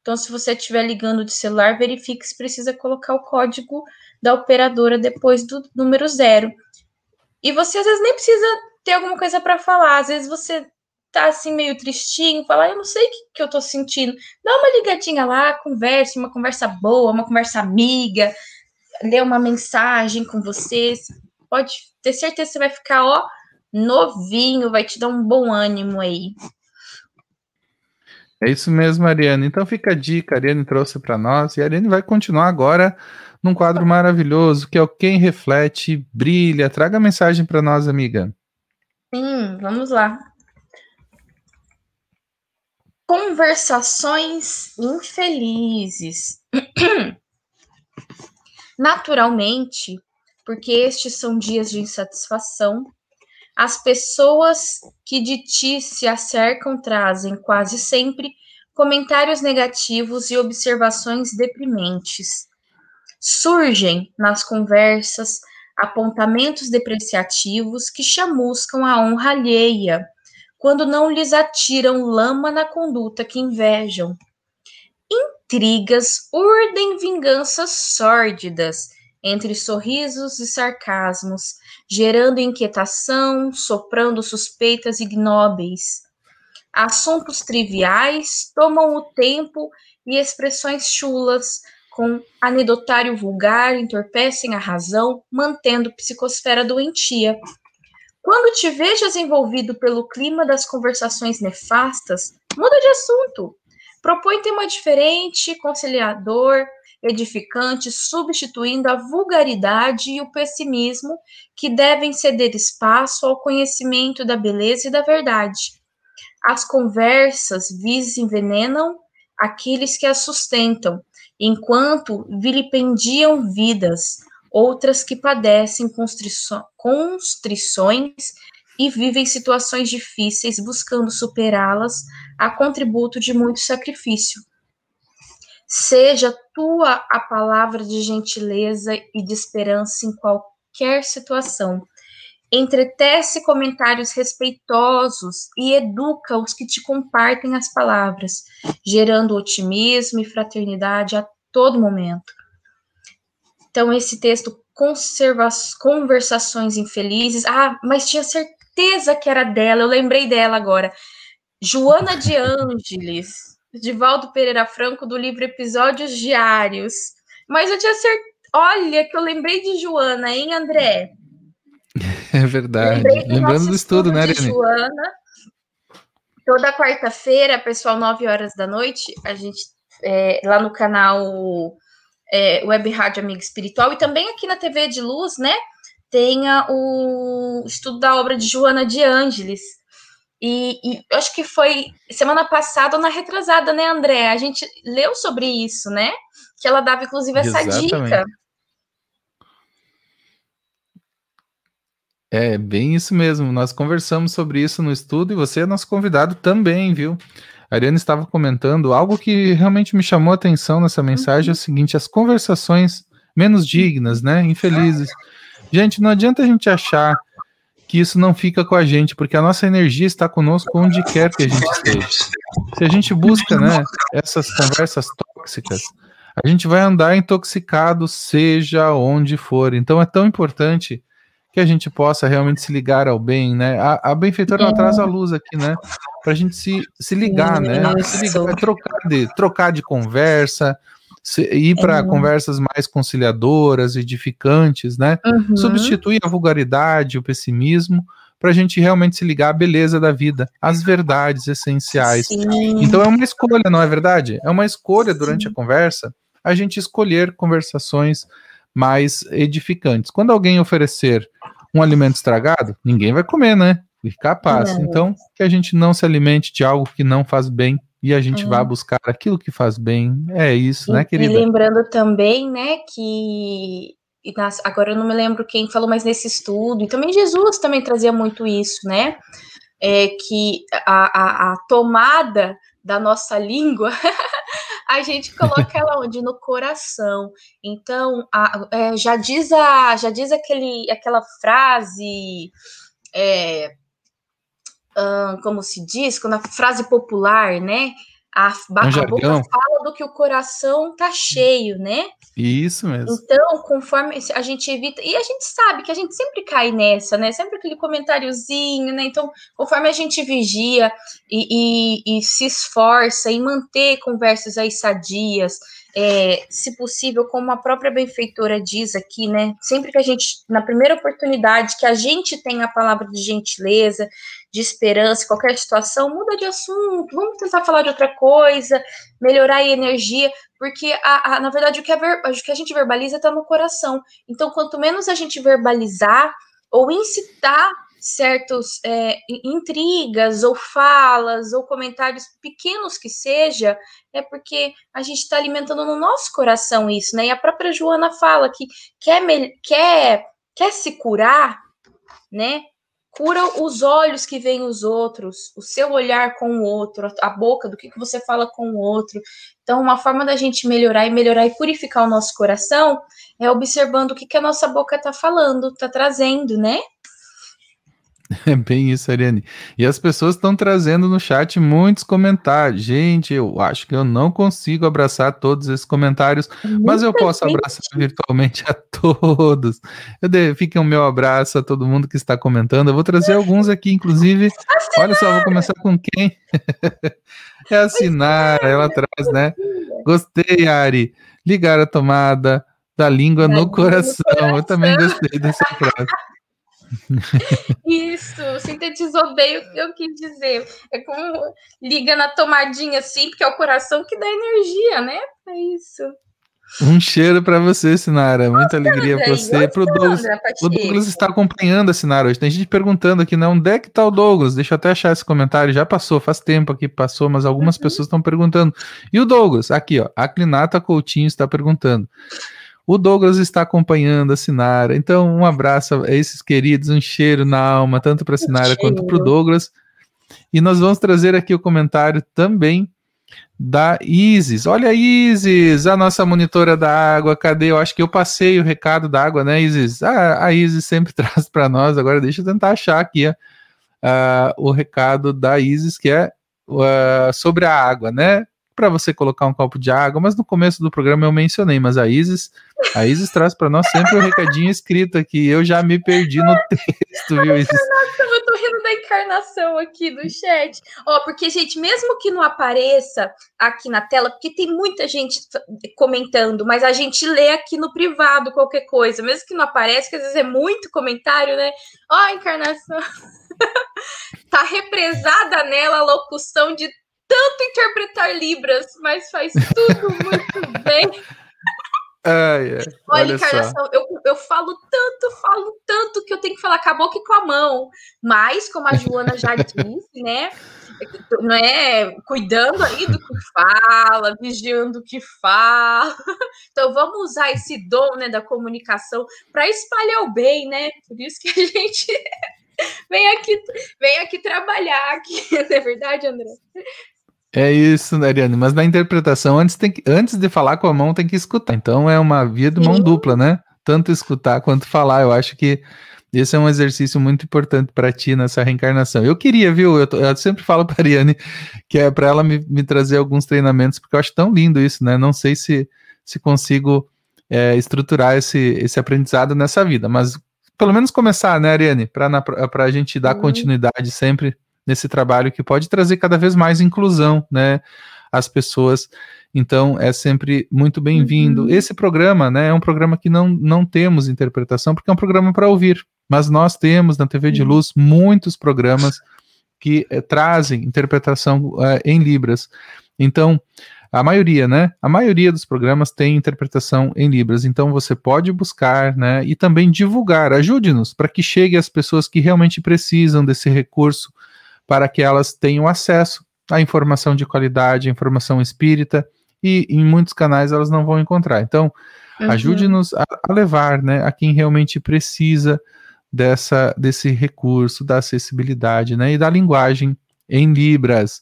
Speaker 2: Então, se você estiver ligando de celular, verifique se precisa colocar o código da operadora depois do número zero. E você às vezes nem precisa ter alguma coisa para falar, às vezes você tá assim meio tristinho, falar, eu não sei o que, que eu tô sentindo. Dá uma ligadinha lá, converse, uma conversa boa, uma conversa amiga, lê uma mensagem com vocês. Pode ter certeza que você vai ficar, ó, novinho, vai te dar um bom ânimo aí.
Speaker 1: É isso mesmo, Ariane. Então fica a dica, a Ariane trouxe para nós, e a Ariane vai continuar agora num quadro maravilhoso, que é o Quem Reflete Brilha. Traga a mensagem para nós, amiga.
Speaker 2: Sim, vamos lá. Conversações infelizes. Naturalmente, porque estes são dias de insatisfação, as pessoas que de ti se acercam trazem quase sempre comentários negativos e observações deprimentes. Surgem nas conversas apontamentos depreciativos que chamuscam a honra alheia, quando não lhes atiram lama na conduta que invejam. Intrigas urdem vinganças sórdidas entre sorrisos e sarcasmos, gerando inquietação, soprando suspeitas ignóbeis. Assuntos triviais tomam o tempo e expressões chulas, com anedotário vulgar, entorpecem a razão, mantendo psicosfera doentia. Quando te vejas envolvido pelo clima das conversações nefastas, muda de assunto. Propõe tema diferente, conciliador, edificante, substituindo a vulgaridade e o pessimismo que devem ceder espaço ao conhecimento da beleza e da verdade. As conversas vis envenenam aqueles que as sustentam, enquanto vilipendiam vidas, outras que padecem constrições e vivem situações difíceis, buscando superá-las a contributo de muito sacrifício. Seja tua a palavra de gentileza e de esperança em qualquer situação. Entretece comentários respeitosos e educa os que te compartem as palavras, gerando otimismo e fraternidade a todo momento. Então, esse texto, conversações infelizes. Ah, mas tinha certeza que era dela, eu lembrei dela agora. Joana de Ângeles, de Valdo Pereira Franco, do livro Episódios Diários. Mas eu tinha certeza. Olha, que eu lembrei de Joana, hein, André?
Speaker 1: É verdade. Lembrando do estudo, né, Arene? Joana.
Speaker 2: Toda quarta-feira, pessoal, 9 horas da noite, a gente, é, lá no canal é, Web Rádio Amiga Espiritual, e também aqui na TV de Luz, né, tenha o estudo da obra de Joana de Ângeles. E, e eu acho que foi semana passada ou na retrasada, né, André? A gente leu sobre isso, né? Que ela dava, inclusive, essa Exatamente. dica
Speaker 1: É bem isso mesmo. Nós conversamos sobre isso no estudo e você é nosso convidado também, viu? A Ariana estava comentando algo que realmente me chamou a atenção nessa mensagem: é o seguinte, as conversações menos dignas, né? Infelizes. Gente, não adianta a gente achar que isso não fica com a gente, porque a nossa energia está conosco onde quer que a gente esteja. Se a gente busca, né, essas conversas tóxicas, a gente vai andar intoxicado, seja onde for. Então é tão importante que a gente possa realmente se ligar ao bem, né? A, a benfeitora é. traz a luz aqui, né? Para a gente se, se ligar, né? Se ligar, trocar, de, trocar de conversa, se, ir para uhum. conversas mais conciliadoras, edificantes, né? Uhum. Substituir a vulgaridade, o pessimismo, para a gente realmente se ligar à beleza da vida, às verdades essenciais. Sim. Então é uma escolha, não é verdade? É uma escolha durante Sim. a conversa a gente escolher conversações mais edificantes. Quando alguém oferecer um alimento estragado, ninguém vai comer, né? E capaz. É. Então, que a gente não se alimente de algo que não faz bem e a gente vá buscar aquilo que faz bem. É isso,
Speaker 2: e,
Speaker 1: né, querida?
Speaker 2: E lembrando também, né, que agora eu não me lembro quem falou, mas nesse estudo, e também Jesus também trazia muito isso, né? É que a, a, a tomada da nossa língua a gente coloca ela onde? No coração. Então, a, é, já diz a, já diz aquele, aquela frase, é, como se diz, quando a frase popular, né? A, um a boca fala do que o coração tá cheio, né?
Speaker 1: Isso mesmo.
Speaker 2: Então, conforme a gente evita, e a gente sabe que a gente sempre cai nessa, né? Sempre aquele comentáriozinho, né? Então, conforme a gente vigia e, e, e se esforça em manter conversas aí sadias, é, se possível, como a própria benfeitora diz aqui, né? Sempre que a gente, na primeira oportunidade que a gente tem a palavra de gentileza, de esperança, qualquer situação, muda de assunto, vamos tentar falar de outra coisa, melhorar a energia, porque a, a na verdade o que, a ver, o que a gente verbaliza está no coração. Então, quanto menos a gente verbalizar ou incitar certos é, intrigas ou falas ou comentários pequenos que seja, é porque a gente está alimentando no nosso coração isso, né? E a própria Joana fala que quer, quer, quer se curar, né? Cura os olhos que veem os outros, o seu olhar com o outro, a boca do que, que você fala com o outro. Então, uma forma da gente melhorar e melhorar e purificar o nosso coração é observando o que, que a nossa boca está falando, está trazendo, né?
Speaker 1: É bem isso, Ariane. E as pessoas estão trazendo no chat muitos comentários. Gente, eu acho que eu não consigo abraçar todos esses comentários, mas eu posso gente. abraçar virtualmente a todos. Eu de, fique o meu abraço a todo mundo que está comentando. Eu vou trazer alguns aqui, inclusive. Olha só, vou começar com quem? é a Sinara, ela traz, né? Gostei, Ari. Ligar a tomada da língua no coração. Eu também gostei dessa frase.
Speaker 2: Isso, sintetizou bem o que eu quis dizer. É como liga na tomadinha assim, porque é o coração que dá energia, né? É isso.
Speaker 1: Um cheiro para você, Sinara. Muita alegria para você. Pro Douglas. O Douglas está acompanhando a Sinara hoje. Tem gente perguntando aqui, né? Onde é que tá o Douglas? Deixa eu até achar esse comentário. Já passou, faz tempo aqui passou, mas algumas uhum. pessoas estão perguntando. E o Douglas? Aqui, ó. A Clinata Coutinho está perguntando. O Douglas está acompanhando a Sinara. Então, um abraço a esses queridos, um cheiro na alma, tanto para a Sinara quanto para o Douglas. E nós vamos trazer aqui o comentário também da Isis. Olha Isis, a nossa monitora da água. Cadê? Eu acho que eu passei o recado da água, né, Isis? Ah, a Isis sempre traz para nós. Agora deixa eu tentar achar aqui uh, o recado da Isis, que é uh, sobre a água, né? Para você colocar um copo de água, mas no começo do programa eu mencionei, mas a Isis, a Isis traz para nós sempre o um recadinho escrito aqui. Eu já me perdi no texto, viu, Isis?
Speaker 2: eu tô rindo da encarnação aqui do chat. Ó, porque, gente, mesmo que não apareça aqui na tela, porque tem muita gente comentando, mas a gente lê aqui no privado qualquer coisa, mesmo que não apareça, que às vezes é muito comentário, né? Ó, encarnação. tá represada nela a locução de tanto interpretar Libras, mas faz tudo muito bem.
Speaker 1: Ai, ai, olha,
Speaker 2: olha encarnação, eu, eu falo tanto, falo tanto que eu tenho que falar com a boca e com a mão. Mas, como a Joana já disse, né? Não é cuidando aí do que fala, vigiando o que fala. Então vamos usar esse dom né, da comunicação para espalhar o bem, né? Por isso que a gente vem aqui, vem aqui trabalhar aqui, não é verdade, André?
Speaker 1: É isso, Ariane, mas na interpretação, antes, tem que, antes de falar com a mão, tem que escutar. Então é uma via de mão Sim. dupla, né? Tanto escutar quanto falar. Eu acho que esse é um exercício muito importante para ti nessa reencarnação. Eu queria, viu? Eu, eu sempre falo para a Ariane que é para ela me, me, trazer alguns treinamentos, porque eu acho tão lindo isso, né? Não sei se, se consigo é, estruturar esse, esse aprendizado nessa vida, mas pelo menos começar, né, Ariane? Para a gente dar continuidade sempre nesse trabalho que pode trazer cada vez mais inclusão, né, às pessoas. Então é sempre muito bem-vindo. Uhum. Esse programa, né, é um programa que não, não temos interpretação porque é um programa para ouvir, mas nós temos na TV de. Luz muitos programas que eh, trazem interpretação eh, em libras. Então a maioria, né? A maioria dos programas tem interpretação em Libras, então você pode buscar, né? E também divulgar. Ajude-nos para que chegue às pessoas que realmente precisam desse recurso para que elas tenham acesso à informação de qualidade, à informação espírita, e em muitos canais elas não vão encontrar. Então, uhum. ajude-nos a, a, levar né, a quem realmente precisa dessa, desse recurso, da acessibilidade né, e da linguagem em Libras.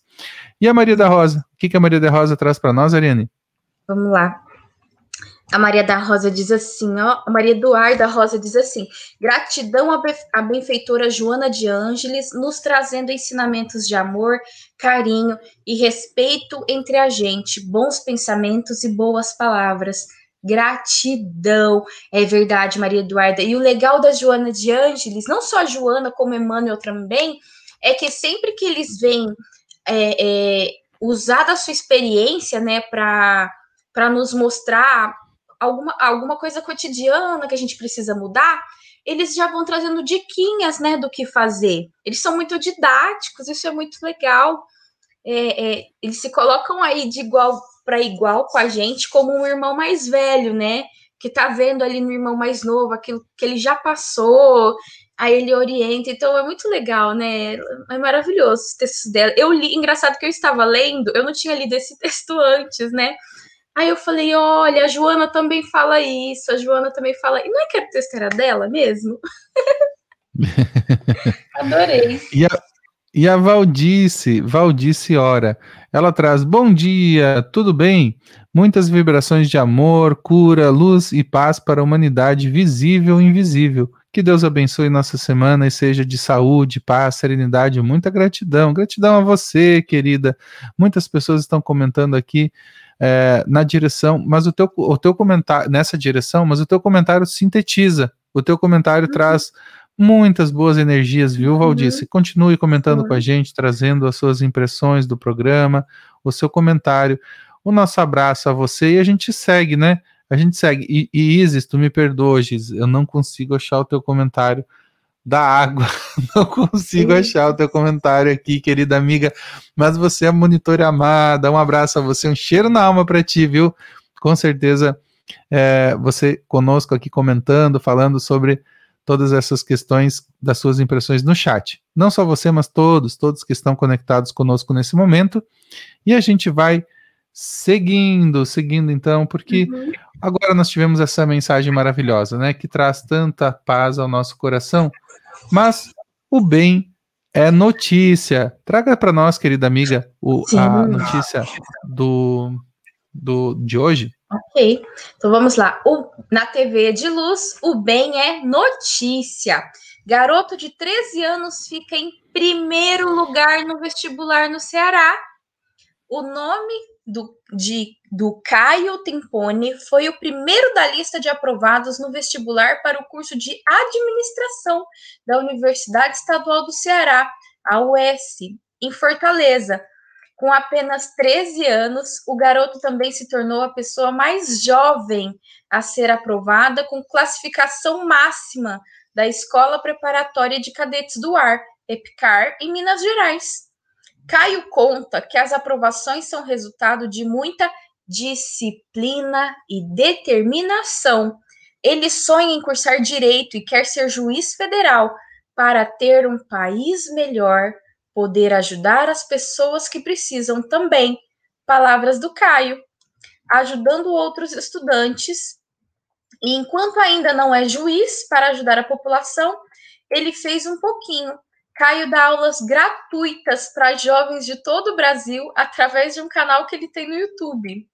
Speaker 1: E a Maria da Rosa? O que, que a Maria da Rosa traz para nós, Ariane?
Speaker 2: Vamos lá. A Maria da Rosa diz assim, ó, a Maria Eduarda Rosa diz assim: gratidão à benfeitora Joana de Ângeles, nos trazendo ensinamentos de amor, carinho e respeito entre a gente, bons pensamentos e boas palavras. Gratidão, é verdade, Maria Eduarda. E o legal da Joana de Ângeles, não só a Joana, como Emmanuel também, é que sempre que eles vêm é, é, usar da sua experiência, né, para nos mostrar alguma, alguma coisa cotidiana que a gente precisa mudar, eles já vão trazendo diquinhas, né, do que fazer. Eles são muito didáticos, isso é muito legal. É, é, eles se colocam aí de igual para igual com a gente, como um irmão mais velho, né? Que tá vendo ali no irmão mais novo aquilo que ele já passou, aí ele orienta. Então é muito legal, né? É maravilhoso os textos dela. Eu li, engraçado que eu estava lendo, eu não tinha lido esse texto antes, né? Aí eu falei, olha, a Joana também fala isso, a Joana também fala. E não é que a texto era dela mesmo? Adorei.
Speaker 1: E a, e a Valdice, Valdice Ora, ela traz: Bom dia, tudo bem? Muitas vibrações de amor, cura, luz e paz para a humanidade visível e invisível. Que Deus abençoe nossa semana e seja de saúde, paz, serenidade, muita gratidão. Gratidão a você, querida. Muitas pessoas estão comentando aqui é, na direção, mas o teu, o teu comentário, nessa direção, mas o teu comentário sintetiza. O teu comentário uhum. traz muitas boas energias, viu, Valdice? Uhum. Continue comentando uhum. com a gente, trazendo as suas impressões do programa, o seu comentário. O nosso abraço a você e a gente segue, né? A gente segue. E, e Isis, tu me perdoa, Isis, eu não consigo achar o teu comentário da água. Não consigo Sim. achar o teu comentário aqui, querida amiga. Mas você é monitora amada. Um abraço a você, um cheiro na alma para ti, viu? Com certeza é, você conosco aqui comentando, falando sobre todas essas questões das suas impressões no chat. Não só você, mas todos, todos que estão conectados conosco nesse momento. E a gente vai seguindo, seguindo então, porque uhum. agora nós tivemos essa mensagem maravilhosa, né, que traz tanta paz ao nosso coração. Mas o bem é notícia. Traga para nós, querida amiga, o, a notícia do, do de hoje.
Speaker 2: Ok, então vamos lá. O, na TV de luz, o bem é notícia. Garoto de 13 anos fica em primeiro lugar no vestibular no Ceará. O nome do, de, do Caio Tempone foi o primeiro da lista de aprovados no vestibular para o curso de administração da Universidade Estadual do Ceará, a UES, em Fortaleza. Com apenas 13 anos, o garoto também se tornou a pessoa mais jovem a ser aprovada com classificação máxima da Escola Preparatória de Cadetes do Ar, EPCAR, em Minas Gerais. Caio conta que as aprovações são resultado de muita disciplina e determinação. Ele sonha em cursar direito e quer ser juiz federal para ter um país melhor poder ajudar as pessoas que precisam também. Palavras do Caio, ajudando outros estudantes. E enquanto ainda não é juiz para ajudar a população, ele fez um pouquinho. Caio dá aulas gratuitas para jovens de todo o Brasil através de um canal que ele tem no YouTube.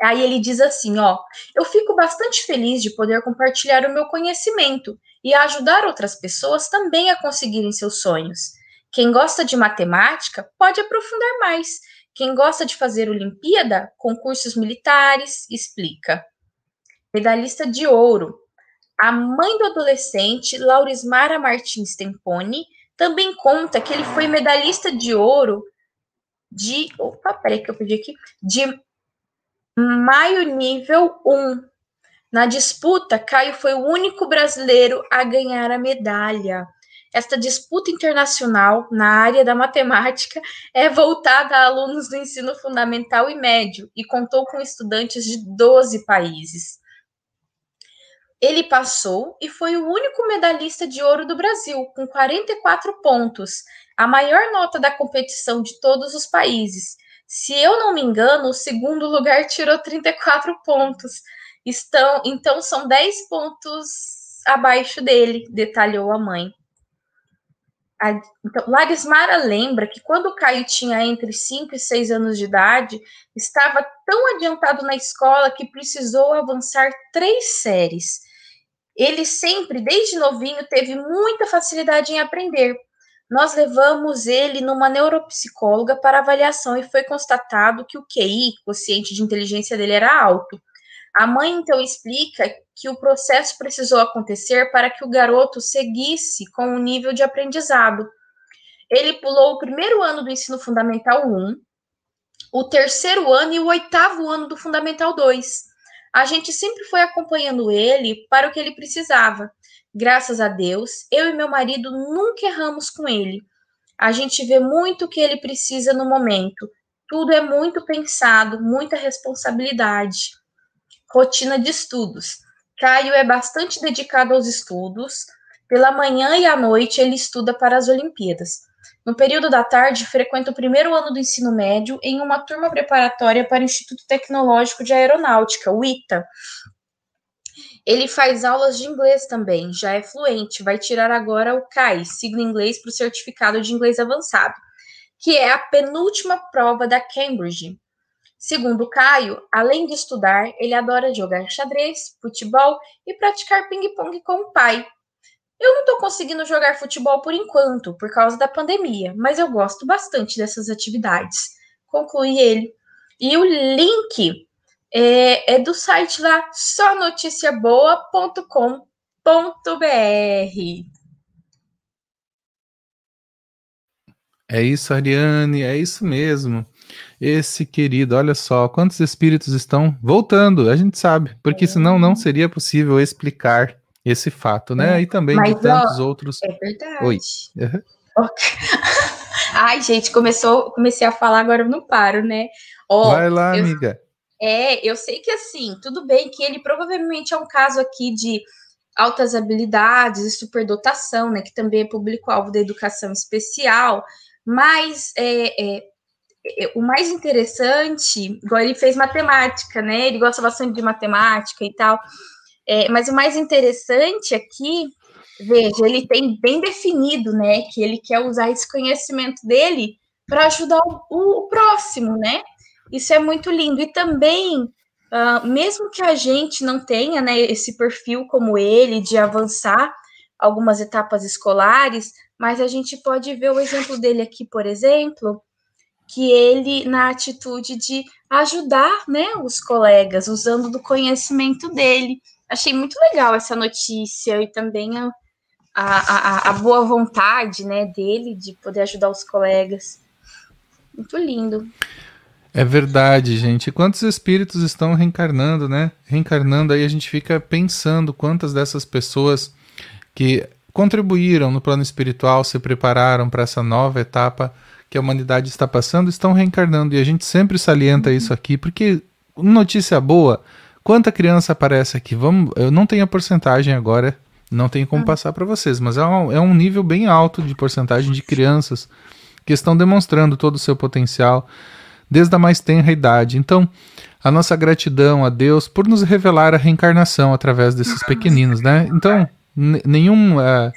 Speaker 2: Aí ele diz assim, ó, eu fico bastante feliz de poder compartilhar o meu conhecimento e ajudar outras pessoas também a conseguirem seus sonhos. Quem gosta de matemática pode aprofundar mais. Quem gosta de fazer Olimpíada, concursos militares, explica. Medalhista de ouro. A mãe do adolescente, Laurismara Martins Tempone, também conta que ele foi medalhista de ouro de. Opa, peraí que eu pedi aqui. De maio nível 1. Na disputa, Caio foi o único brasileiro a ganhar a medalha. Esta disputa internacional na área da matemática é voltada a alunos do ensino fundamental e médio e contou com estudantes de 12 países. Ele passou e foi o único medalhista de ouro do Brasil, com 44 pontos, a maior nota da competição de todos os países. Se eu não me engano, o segundo lugar tirou 34 pontos. Estão, então são 10 pontos abaixo dele, detalhou a mãe. A, então, Larismara lembra que quando Caio tinha entre 5 e 6 anos de idade, estava tão adiantado na escola que precisou avançar três séries. Ele sempre, desde novinho, teve muita facilidade em aprender. Nós levamos ele numa neuropsicóloga para avaliação e foi constatado que o QI, quociente de inteligência dele, era alto. A mãe então explica que o processo precisou acontecer para que o garoto seguisse com o nível de aprendizado. Ele pulou o primeiro ano do ensino fundamental 1, o terceiro ano e o oitavo ano do fundamental 2. A gente sempre foi acompanhando ele para o que ele precisava. Graças a Deus, eu e meu marido nunca erramos com ele. A gente vê muito o que ele precisa no momento. Tudo é muito pensado, muita responsabilidade rotina de estudos. Caio é bastante dedicado aos estudos. Pela manhã e à noite ele estuda para as Olimpíadas. No período da tarde, frequenta o primeiro ano do ensino médio em uma turma preparatória para o Instituto Tecnológico de Aeronáutica, o ITA. Ele faz aulas de inglês também, já é fluente, vai tirar agora o CAI, sigla inglês para o Certificado de Inglês Avançado, que é a penúltima prova da Cambridge. Segundo Caio, além de estudar, ele adora jogar xadrez, futebol e praticar ping-pong com o pai. Eu não estou conseguindo jogar futebol por enquanto, por causa da pandemia, mas eu gosto bastante dessas atividades. Conclui ele. E o link é, é do site lá, sonoticiaboa.com.br.
Speaker 1: É isso, Ariane, é isso mesmo. Esse querido, olha só, quantos espíritos estão voltando, a gente sabe, porque senão não seria possível explicar esse fato, né? É. E também Mas, de tantos ó, outros.
Speaker 2: É verdade. Oi. Uhum. Ai, gente, começou, comecei a falar, agora eu não paro, né?
Speaker 1: Ó, Vai lá, eu, amiga.
Speaker 2: É, eu sei que assim, tudo bem que ele provavelmente é um caso aqui de altas habilidades e superdotação, né? Que também é público-alvo da educação especial, mas é, é, é, o mais interessante, igual ele fez matemática, né? Ele gosta bastante de matemática e tal. É, mas o mais interessante aqui, veja, ele tem bem definido, né? Que ele quer usar esse conhecimento dele para ajudar o, o, próximo, né? Isso é muito lindo. E também, uh, mesmo que a gente não tenha né, esse perfil como ele, de avançar algumas etapas escolares, mas a gente pode ver o exemplo dele aqui, por exemplo, que ele na atitude de ajudar, né, os colegas usando do conhecimento dele. Achei muito legal essa notícia e também a, a, a, a boa vontade, né, dele de poder ajudar os colegas. Muito lindo.
Speaker 1: É verdade, gente. Quantos espíritos estão reencarnando, né? Reencarnando aí a gente fica pensando quantas dessas pessoas que contribuíram no plano espiritual, se prepararam para essa nova etapa que a humanidade está passando, estão reencarnando. E a gente sempre salienta isso aqui, porque notícia boa, quanta criança aparece aqui? Vamos, eu não tenho a porcentagem agora, não tenho como ah. passar para vocês, mas é um, é um nível bem alto de porcentagem de crianças que estão demonstrando todo o seu potencial desde a mais tenra idade. Então, a nossa gratidão a Deus por nos revelar a reencarnação através desses pequeninos, né? Então, nenhum, é,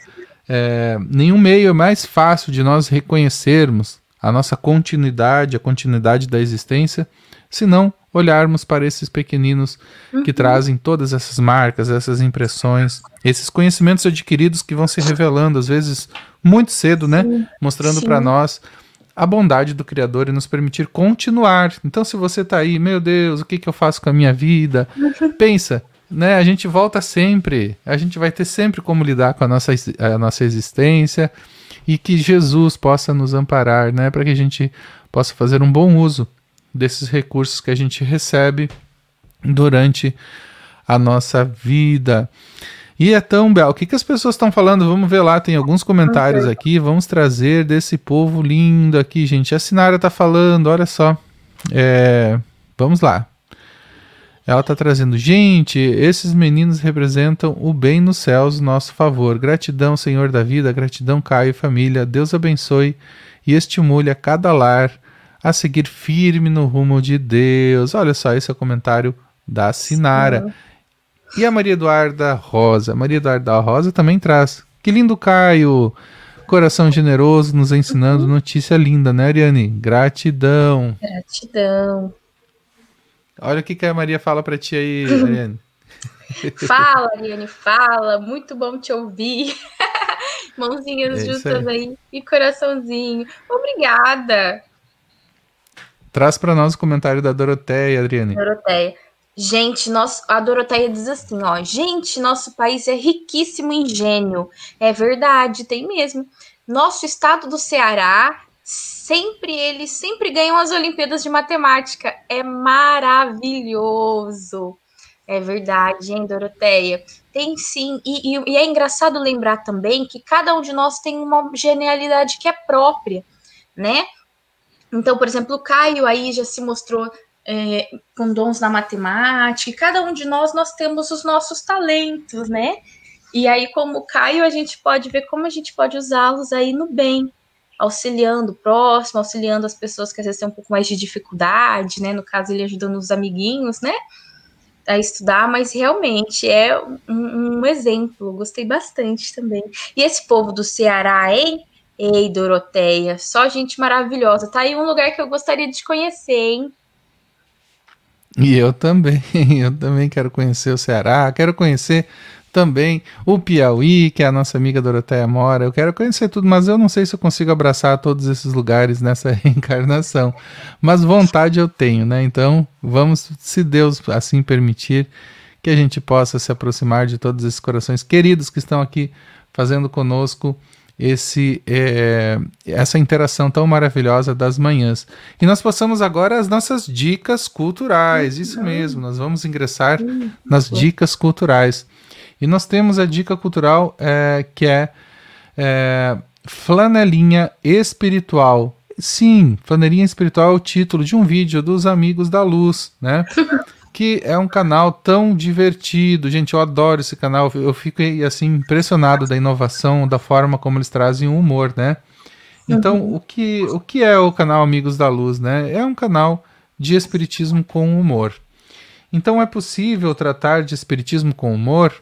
Speaker 1: é, nenhum meio é mais fácil de nós reconhecermos a nossa continuidade, a continuidade da existência, se não olharmos para esses pequeninos uhum. que trazem todas essas marcas, essas impressões, esses conhecimentos adquiridos que vão se revelando, às vezes muito cedo, né? Sim. Mostrando para nós a bondade do Criador e nos permitir continuar. Então, se você está aí, meu Deus, o que, que eu faço com a minha vida? Uhum. Pensa, né? A gente volta sempre, a gente vai ter sempre como lidar com a nossa, a nossa existência e que Jesus possa nos amparar, né? Para que a gente possa fazer um bom uso desses recursos que a gente recebe durante a nossa vida. E então, Bel, o que, que as pessoas estão falando? Vamos ver lá, tem alguns comentários aqui. Vamos trazer desse povo lindo aqui, gente. A Sinara está falando, olha só. É, vamos lá. Ela está trazendo, gente, esses meninos representam o bem nos céus, nosso favor. Gratidão, Senhor da vida, gratidão, Caio e família. Deus abençoe e estimule a cada lar a seguir firme no rumo de Deus. Olha só, esse é o comentário da Sinara. E a Maria Eduarda Rosa. Maria Eduarda Rosa também traz. Que lindo, Caio! Coração generoso nos ensinando uhum. notícia linda, né, Ariane? Gratidão.
Speaker 2: Gratidão.
Speaker 1: Olha o que, que a Maria fala para ti aí, Ariane.
Speaker 2: fala, Ariane, fala. Muito bom te ouvir. Mãozinhas é juntas aí. aí e coraçãozinho. Obrigada.
Speaker 1: Traz para nós o comentário da Doroteia, Adriane.
Speaker 2: Doroteia. Gente, nós, a Doroteia diz assim, ó. Gente, nosso país é riquíssimo em gênio. É verdade, tem mesmo. Nosso estado do Ceará sempre eles sempre ganham as Olimpíadas de Matemática. É maravilhoso. É verdade, hein, Doroteia? Tem sim. E, e, e, é engraçado lembrar também que cada um de nós tem uma genialidade que é própria, né? Então, por exemplo, o Caio aí já se mostrou é, com dons na matemática, e cada um de nós, nós temos os nossos talentos, né? E aí, como o Caio, a gente pode ver como a gente pode usá-los aí no bem, auxiliando o próximo, auxiliando as pessoas que às vezes têm um pouco mais de dificuldade, né? No caso, ele ajudando os amiguinhos, né? a estudar, mas realmente é um, um, exemplo. Gostei bastante também. E esse povo do Ceará, hein? Ei, Doroteia, só gente maravilhosa. Tá aí um lugar que eu gostaria de conhecer, hein?
Speaker 1: E eu também, eu também quero conhecer o Ceará, quero conhecer também o Piauí, que é a nossa amiga Doroteia mora. Eu quero conhecer tudo, mas eu não sei se eu consigo abraçar todos esses lugares nessa reencarnação. Mas vontade eu tenho, né? Então, vamos, se Deus assim permitir, que a gente possa se aproximar de todos esses corações queridos que estão aqui fazendo conosco esse é, essa interação tão maravilhosa das manhãs. E nós passamos agora às nossas dicas culturais. Isso mesmo, nós vamos ingressar nas dicas culturais. E nós temos a dica cultural é, que é, é flanelinha espiritual. Sim, flanelinha espiritual é o título de um vídeo dos Amigos da Luz, né? que é um canal tão divertido. Gente, eu adoro esse canal. Eu fico assim impressionado da inovação, da forma como eles trazem o humor, né? Então, uhum. o, que, o que é o canal Amigos da Luz, né? É um canal de espiritismo com humor. Então, é possível tratar de espiritismo com humor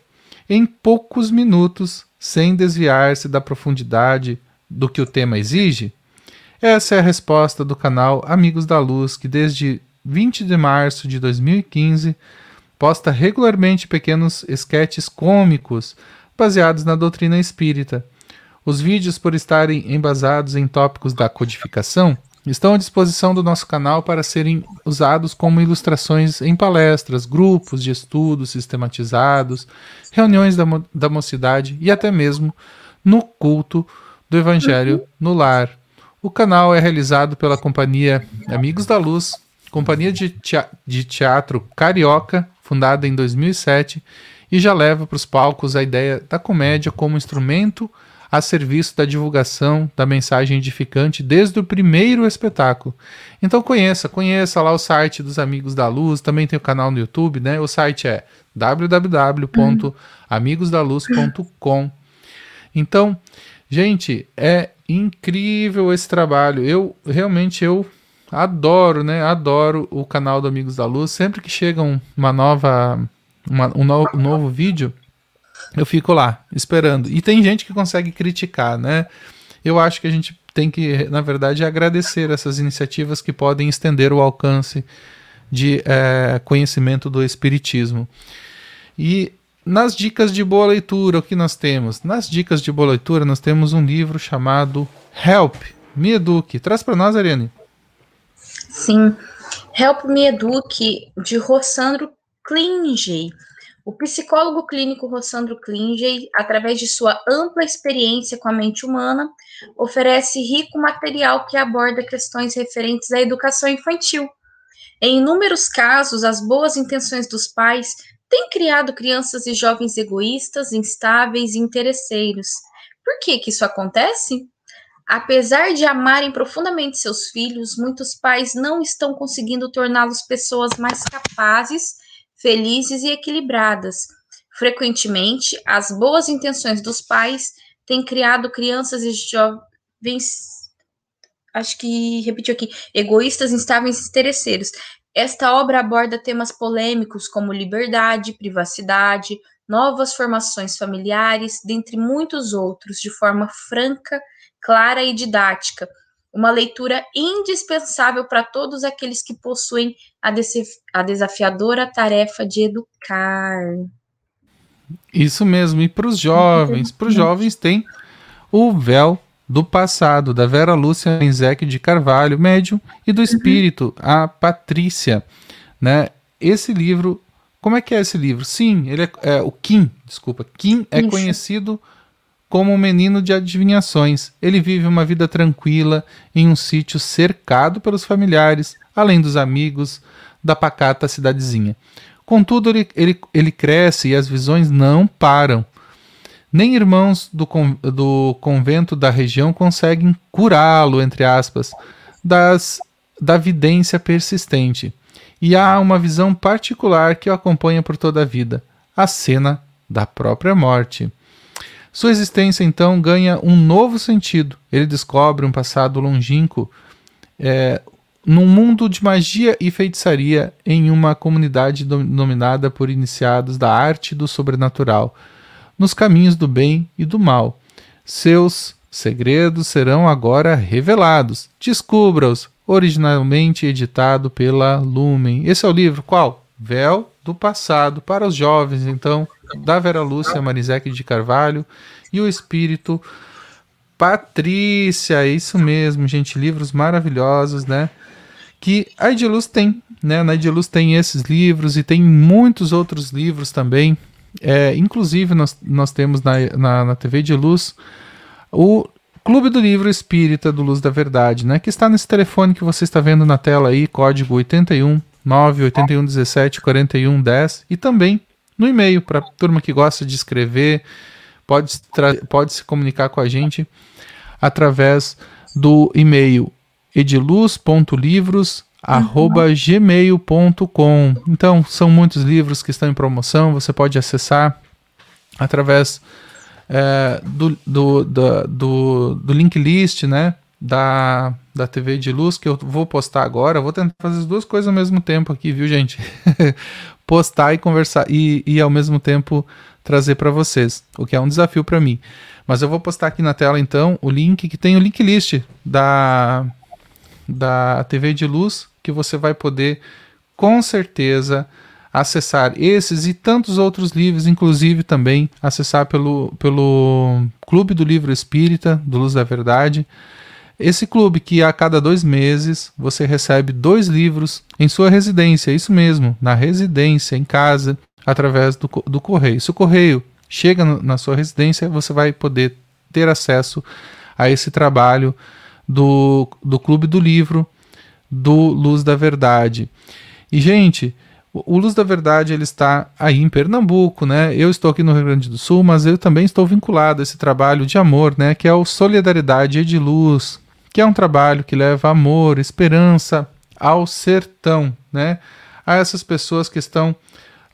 Speaker 1: em poucos minutos, sem desviar-se da profundidade do que o tema exige? Essa é a resposta do canal Amigos da Luz, que desde 20 de março de 2015, posta regularmente pequenos esquetes cômicos baseados na doutrina espírita. Os vídeos, por estarem embasados em tópicos da codificação, estão à disposição do nosso canal para serem usados como ilustrações em palestras, grupos de estudos sistematizados, reuniões da, mo da mocidade e até mesmo no culto do Evangelho no lar. O canal é realizado pela companhia Amigos da Luz, companhia de, de teatro carioca, fundada em 2007, e já leva para os palcos a ideia da comédia como instrumento a serviço da divulgação da mensagem edificante desde o primeiro espetáculo. Então conheça, conheça lá o site dos Amigos da Luz, também tem o canal no YouTube, né? O site é www.amigosdaluz.com. Então, gente, é incrível esse trabalho. Eu realmente eu Adoro, né? Adoro o canal do Amigos da Luz. Sempre que chega uma nova, uma, um, no, um novo vídeo, eu fico lá esperando. E tem gente que consegue criticar, né? Eu acho que a gente tem que, na verdade, agradecer essas iniciativas que podem estender o alcance de é, conhecimento do Espiritismo. E nas dicas de boa leitura, o que nós temos? Nas dicas de boa leitura, nós temos um livro chamado Help, Me Eduque. Traz para nós, Ariane.
Speaker 2: Sim. Help Me Eduque, de Rossandro Klinge. O psicólogo clínico Rossandro Klinge, através de sua ampla experiência com a mente humana, oferece rico material que aborda questões referentes à educação infantil. Em inúmeros casos, as boas intenções dos pais têm criado crianças e jovens egoístas, instáveis e interesseiros. Por que, que isso acontece? Apesar de amarem profundamente seus filhos, muitos pais não estão conseguindo torná-los pessoas mais capazes, felizes e equilibradas. Frequentemente, as boas intenções dos pais têm criado crianças e jovens, acho que repetiu aqui, egoístas, instáveis e interesseiros. Esta obra aborda temas polêmicos como liberdade, privacidade, novas formações familiares, dentre muitos outros, de forma franca clara e didática, uma leitura indispensável para todos aqueles que possuem a, a desafiadora tarefa de educar.
Speaker 1: Isso mesmo, e para os jovens, para os jovens tem o véu do passado, da Vera Lúcia Enzec de Carvalho, médium, e do espírito, a Patrícia, né? Esse livro, como é que é esse livro? Sim, ele é, é o Kim, desculpa, Kim é Isso. conhecido como um menino de adivinhações. Ele vive uma vida tranquila em um sítio cercado pelos familiares, além dos amigos da pacata cidadezinha. Contudo, ele, ele, ele cresce e as visões não param. Nem irmãos do, do convento da região conseguem curá-lo, entre aspas, das, da vidência persistente. E há uma visão particular que o acompanha por toda a vida: a cena da própria morte. Sua existência então ganha um novo sentido. Ele descobre um passado longínquo, é, num mundo de magia e feitiçaria em uma comunidade dominada por iniciados da arte do sobrenatural, nos caminhos do bem e do mal. Seus segredos serão agora revelados. Descubra-os, originalmente editado pela Lumen. Esse é o livro qual? Véu do Passado, para os jovens, então, da Vera Lúcia Marizek de Carvalho e o Espírito Patrícia, é isso mesmo, gente, livros maravilhosos, né? que a Ediluz tem, né? Na Ediluz tem esses livros e tem muitos outros livros também. É, inclusive, nós, nós temos na, na, na TV de Luz o Clube do Livro Espírita do Luz da Verdade, né? Que está nesse telefone que você está vendo na tela aí, código 81 981 17 41 10 e também no e-mail para turma que gosta de escrever, pode, pode se comunicar com a gente através do e-mail ediluz.livros@gmail.com. Então, são muitos livros que estão em promoção, você pode acessar através é, do, do, do, do, do link list, né? Da, da TV de luz que eu vou postar agora. Eu vou tentar fazer as duas coisas ao mesmo tempo aqui, viu, gente? postar e conversar e, e ao mesmo tempo trazer para vocês, o que é um desafio para mim. Mas eu vou postar aqui na tela então o link que tem o link list da da TV de luz que você vai poder com certeza acessar esses e tantos outros livros, inclusive também acessar pelo, pelo Clube do Livro Espírita, do Luz da Verdade. Esse clube que a cada dois meses você recebe dois livros em sua residência, isso mesmo, na residência, em casa, através do, do correio. Se o correio chega no, na sua residência, você vai poder ter acesso a esse trabalho do, do Clube do Livro, do Luz da Verdade. E, gente, o Luz da Verdade ele está aí em Pernambuco, né? Eu estou aqui no Rio Grande do Sul, mas eu também estou vinculado a esse trabalho de amor, né? Que é o Solidariedade de Luz, que é um trabalho que leva amor, esperança ao sertão, né? A essas pessoas que estão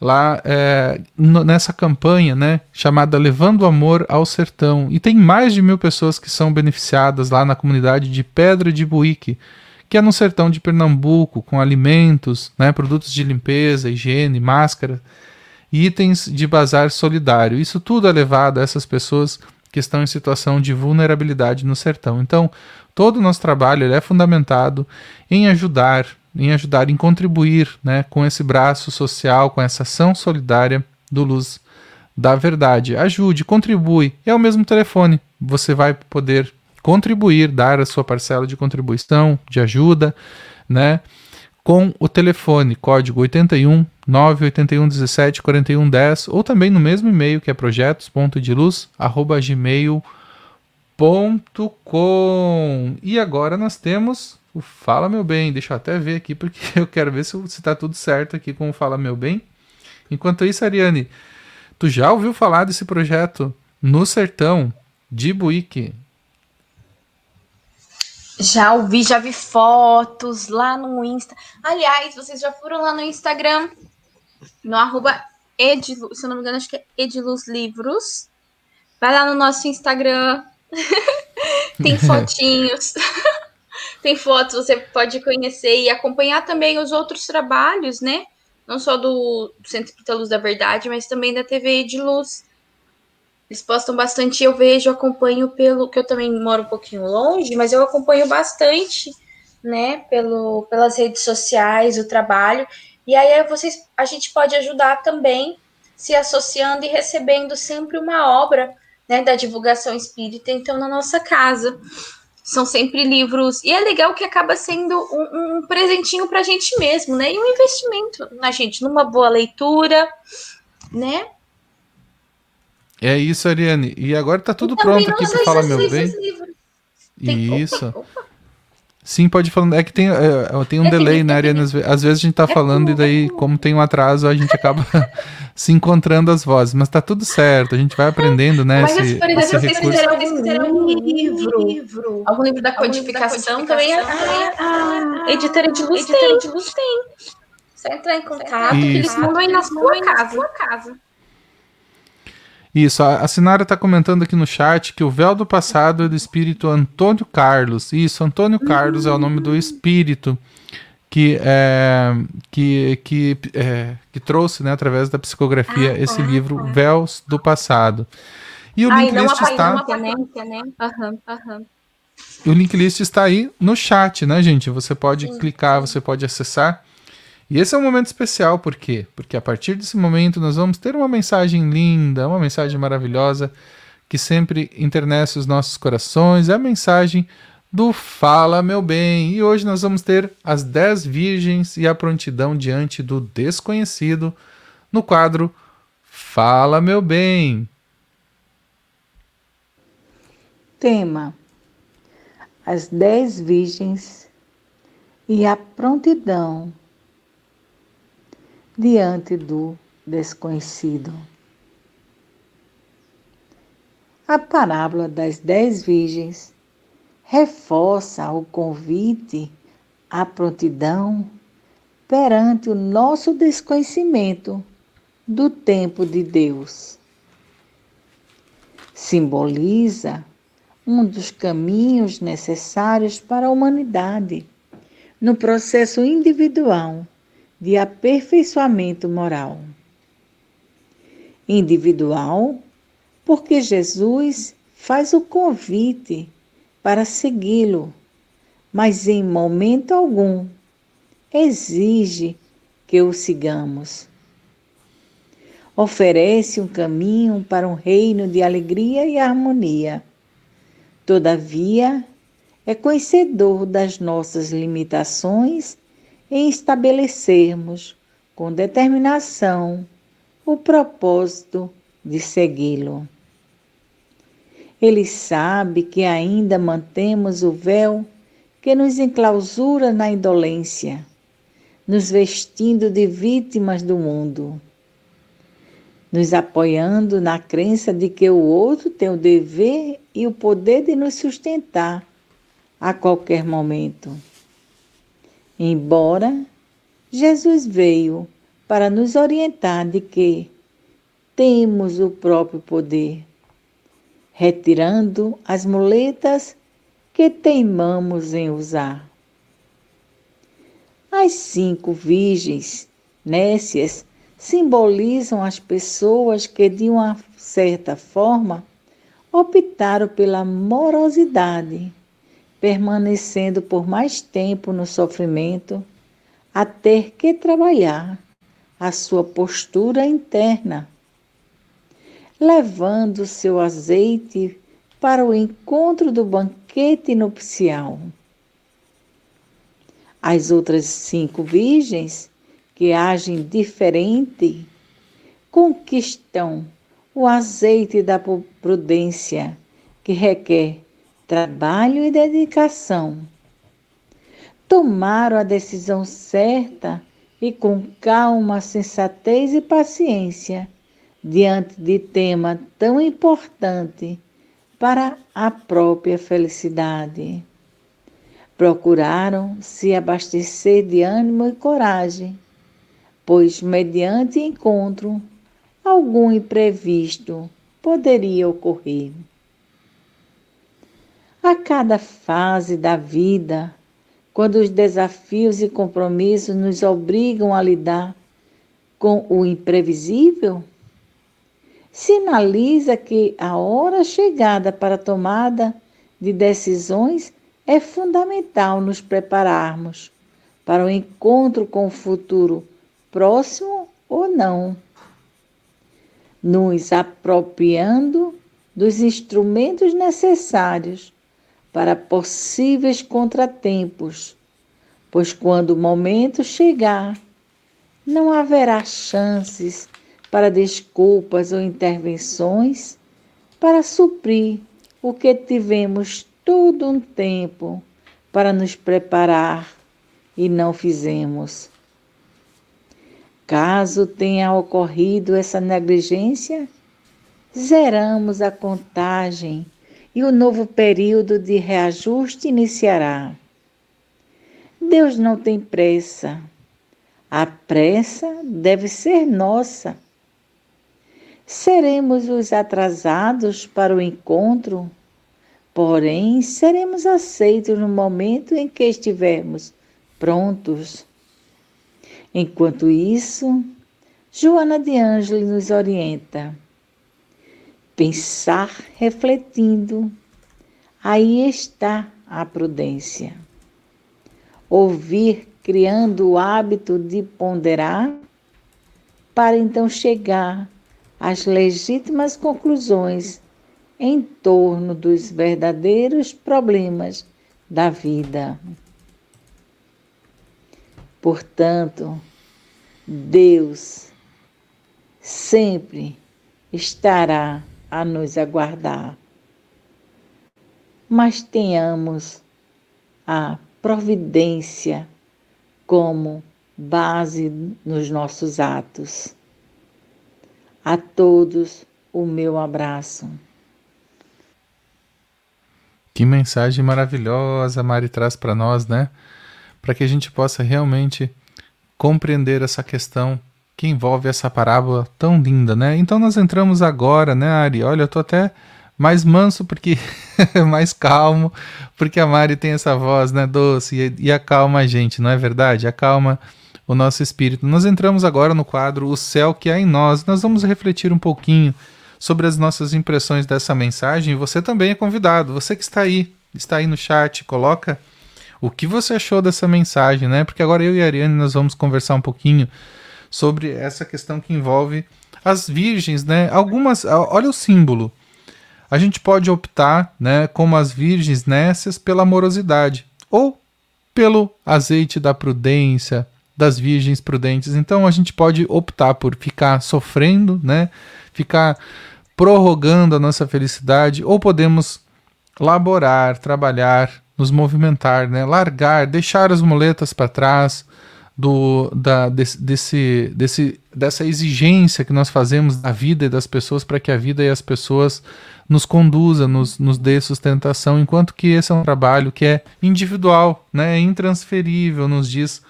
Speaker 1: lá é, nessa campanha, né, chamada Levando Amor ao Sertão. E tem mais de mil pessoas que são beneficiadas lá na comunidade de Pedra de Buíque, que é no sertão de Pernambuco, com alimentos, né, produtos de limpeza, higiene, máscara, itens de bazar solidário. Isso tudo é levado a essas pessoas que estão em situação de vulnerabilidade no sertão. Então, todo o nosso trabalho é fundamentado em ajudar, em ajudar, em contribuir né, com esse braço social, com essa ação solidária do Luz da Verdade. Ajude, contribui. É o mesmo telefone. Você vai poder contribuir, dar a sua parcela de contribuição, de ajuda, né? Com o telefone, código 81 981 17 41 10, ou também no mesmo e-mail que é projetos.deluz@gmail.com. E agora nós temos o Fala Meu Bem. Deixa eu até ver aqui, porque eu quero ver se, se tá tudo certo aqui com o Fala Meu Bem. Enquanto isso, Ariane, tu já ouviu falar desse projeto no sertão de Buíque?
Speaker 2: Já ouvi, já vi fotos lá no Insta. Aliás, vocês já foram lá no Instagram, no arroba Ediluz, se eu não me engano, acho que é Ediluz Livros. Vai lá no nosso Instagram. Tem fotinhos. tem fotos, você pode conhecer e acompanhar também os outros trabalhos, né? Não só do Centro Espírita Luz da Verdade, mas também da TV de Luz. Eles postam bastante, eu vejo, acompanho pelo. que eu também moro um pouquinho longe, mas eu acompanho bastante, né? Pelo, pelas redes sociais, o trabalho. E aí vocês, a gente pode ajudar também se associando e recebendo sempre uma obra né, da divulgação espírita, então, na nossa casa. São sempre livros. E é legal que acaba sendo um, um presentinho para a gente mesmo, né? E um investimento na gente, numa boa leitura, né?
Speaker 1: É isso, Ariane. E agora tá tudo pronto aqui para falar meu bem. Tem... Isso. Opa, opa. Sim, pode falar. É que tem, é, é tem um é delay, né, Ariane? Às vezes a gente tá é falando e daí, como tem um atraso, a gente acaba se encontrando as vozes. Mas tá tudo certo, a gente vai aprendendo, né?
Speaker 2: Mas, esse, por exemplo, esse vocês recurso. fizeram algum livro, livro, algum livro da codificação, livro da codificação também, a, a, a, editora de luz tem. De luz tem. Só entrar em contato, Isso. que eles mandam aí na sua casa.
Speaker 1: Isso, a Sinara está comentando aqui no chat que o véu do passado é do espírito Antônio Carlos. Isso, Antônio Carlos uhum. é o nome do espírito que, é, que, que, é, que trouxe, né, através da psicografia, ah, esse tá, livro tá. Véus do Passado. E o Ai, link list está. Né? Uhum, uhum. O link list está aí no chat, né, gente? Você pode Sim. clicar, você pode acessar. E esse é um momento especial, por quê? Porque a partir desse momento nós vamos ter uma mensagem linda, uma mensagem maravilhosa que sempre internece os nossos corações. É a mensagem do Fala Meu Bem. E hoje nós vamos ter as 10 virgens e a prontidão diante do desconhecido no quadro Fala Meu Bem.
Speaker 3: Tema: As 10 virgens e a prontidão diante do desconhecido. A parábola das dez virgens reforça o convite à prontidão perante o nosso desconhecimento do tempo de Deus. Simboliza um dos caminhos necessários para a humanidade no processo individual de aperfeiçoamento moral. Individual, porque Jesus faz o convite para segui-lo, mas em momento algum exige que o sigamos. Oferece um caminho para um reino de alegria e harmonia. Todavia, é conhecedor das nossas limitações em estabelecermos com determinação o propósito de segui-lo. Ele sabe que ainda mantemos o véu que nos enclausura na indolência, nos vestindo de vítimas do mundo, nos apoiando na crença de que o outro tem o dever e o poder de nos sustentar a qualquer momento. Embora Jesus veio para nos orientar de que temos o próprio poder retirando as muletas que teimamos em usar. As cinco virgens nécias simbolizam as pessoas que, de uma certa forma, optaram pela morosidade, permanecendo por mais tempo no sofrimento, a ter que trabalhar a sua postura interna levando seu azeite para o encontro do banquete nupcial. As outras cinco virgens, que agem diferente, conquistam o azeite da prudência, que requer trabalho e dedicação. Tomaram a decisão certa e com calma, sensatez e paciência diante de tema tão importante para a própria felicidade. Procuraram se abastecer de ânimo e coragem, pois, mediante encontro, algum imprevisto poderia ocorrer. A cada fase da vida, quando os desafios e compromissos nos obrigam a lidar com o imprevisível, sinaliza que a hora chegada para a tomada de decisões é fundamental nos prepararmos para o encontro com o futuro próximo ou não, nos apropriando dos instrumentos necessários para possíveis contratempos, pois quando o momento chegar, não haverá chances para desculpas ou intervenções para suprir o que tivemos todo um tempo para nos preparar e não fizemos. Caso tenha ocorrido essa negligência, zeramos a contagem e o novo período de reajuste iniciará. Deus não tem pressa. A pressa deve ser nossa seremos os atrasados para o encontro, porém seremos aceitos no momento em que estivermos prontos. Enquanto isso, Joana de Ângeles nos orienta. Pensar refletindo, aí está a prudência. Ouvir criando o hábito de ponderar, para então chegar às legítimas conclusões em torno dos verdadeiros problemas da vida. Portanto, Deus sempre estará a nos aguardar. Mas tenhamos a providência como base nos nossos atos. A todos o meu abraço.
Speaker 1: Que mensagem maravilhosa Mari traz para nós, né? Para que a gente possa realmente compreender essa questão que envolve essa parábola tão linda, né? Então nós entramos agora, né, Ari? Olha, eu tô até mais manso porque mais calmo, porque a Mari tem essa voz, né, doce e, e acalma a gente, não é verdade? Acalma o nosso espírito. Nós entramos agora no quadro O Céu que há em nós. Nós vamos refletir um pouquinho sobre as nossas impressões dessa mensagem. Você também é convidado. Você que está aí, está aí no chat, coloca o que você achou dessa mensagem, né? Porque agora eu e a Ariane nós vamos conversar um pouquinho sobre essa questão que envolve as virgens, né? Algumas, olha o símbolo. A gente pode optar, né, como as virgens nécias, pela amorosidade ou pelo azeite da prudência, das virgens prudentes. Então a gente pode optar por ficar sofrendo, né? Ficar prorrogando a nossa felicidade, ou podemos laborar, trabalhar, nos movimentar, né? largar, deixar as muletas para trás do, da, desse, desse, dessa exigência que nós fazemos da vida e das pessoas para que a vida e as pessoas nos conduza, nos, nos dê sustentação, enquanto que esse é um trabalho que é individual, né? é intransferível, nos diz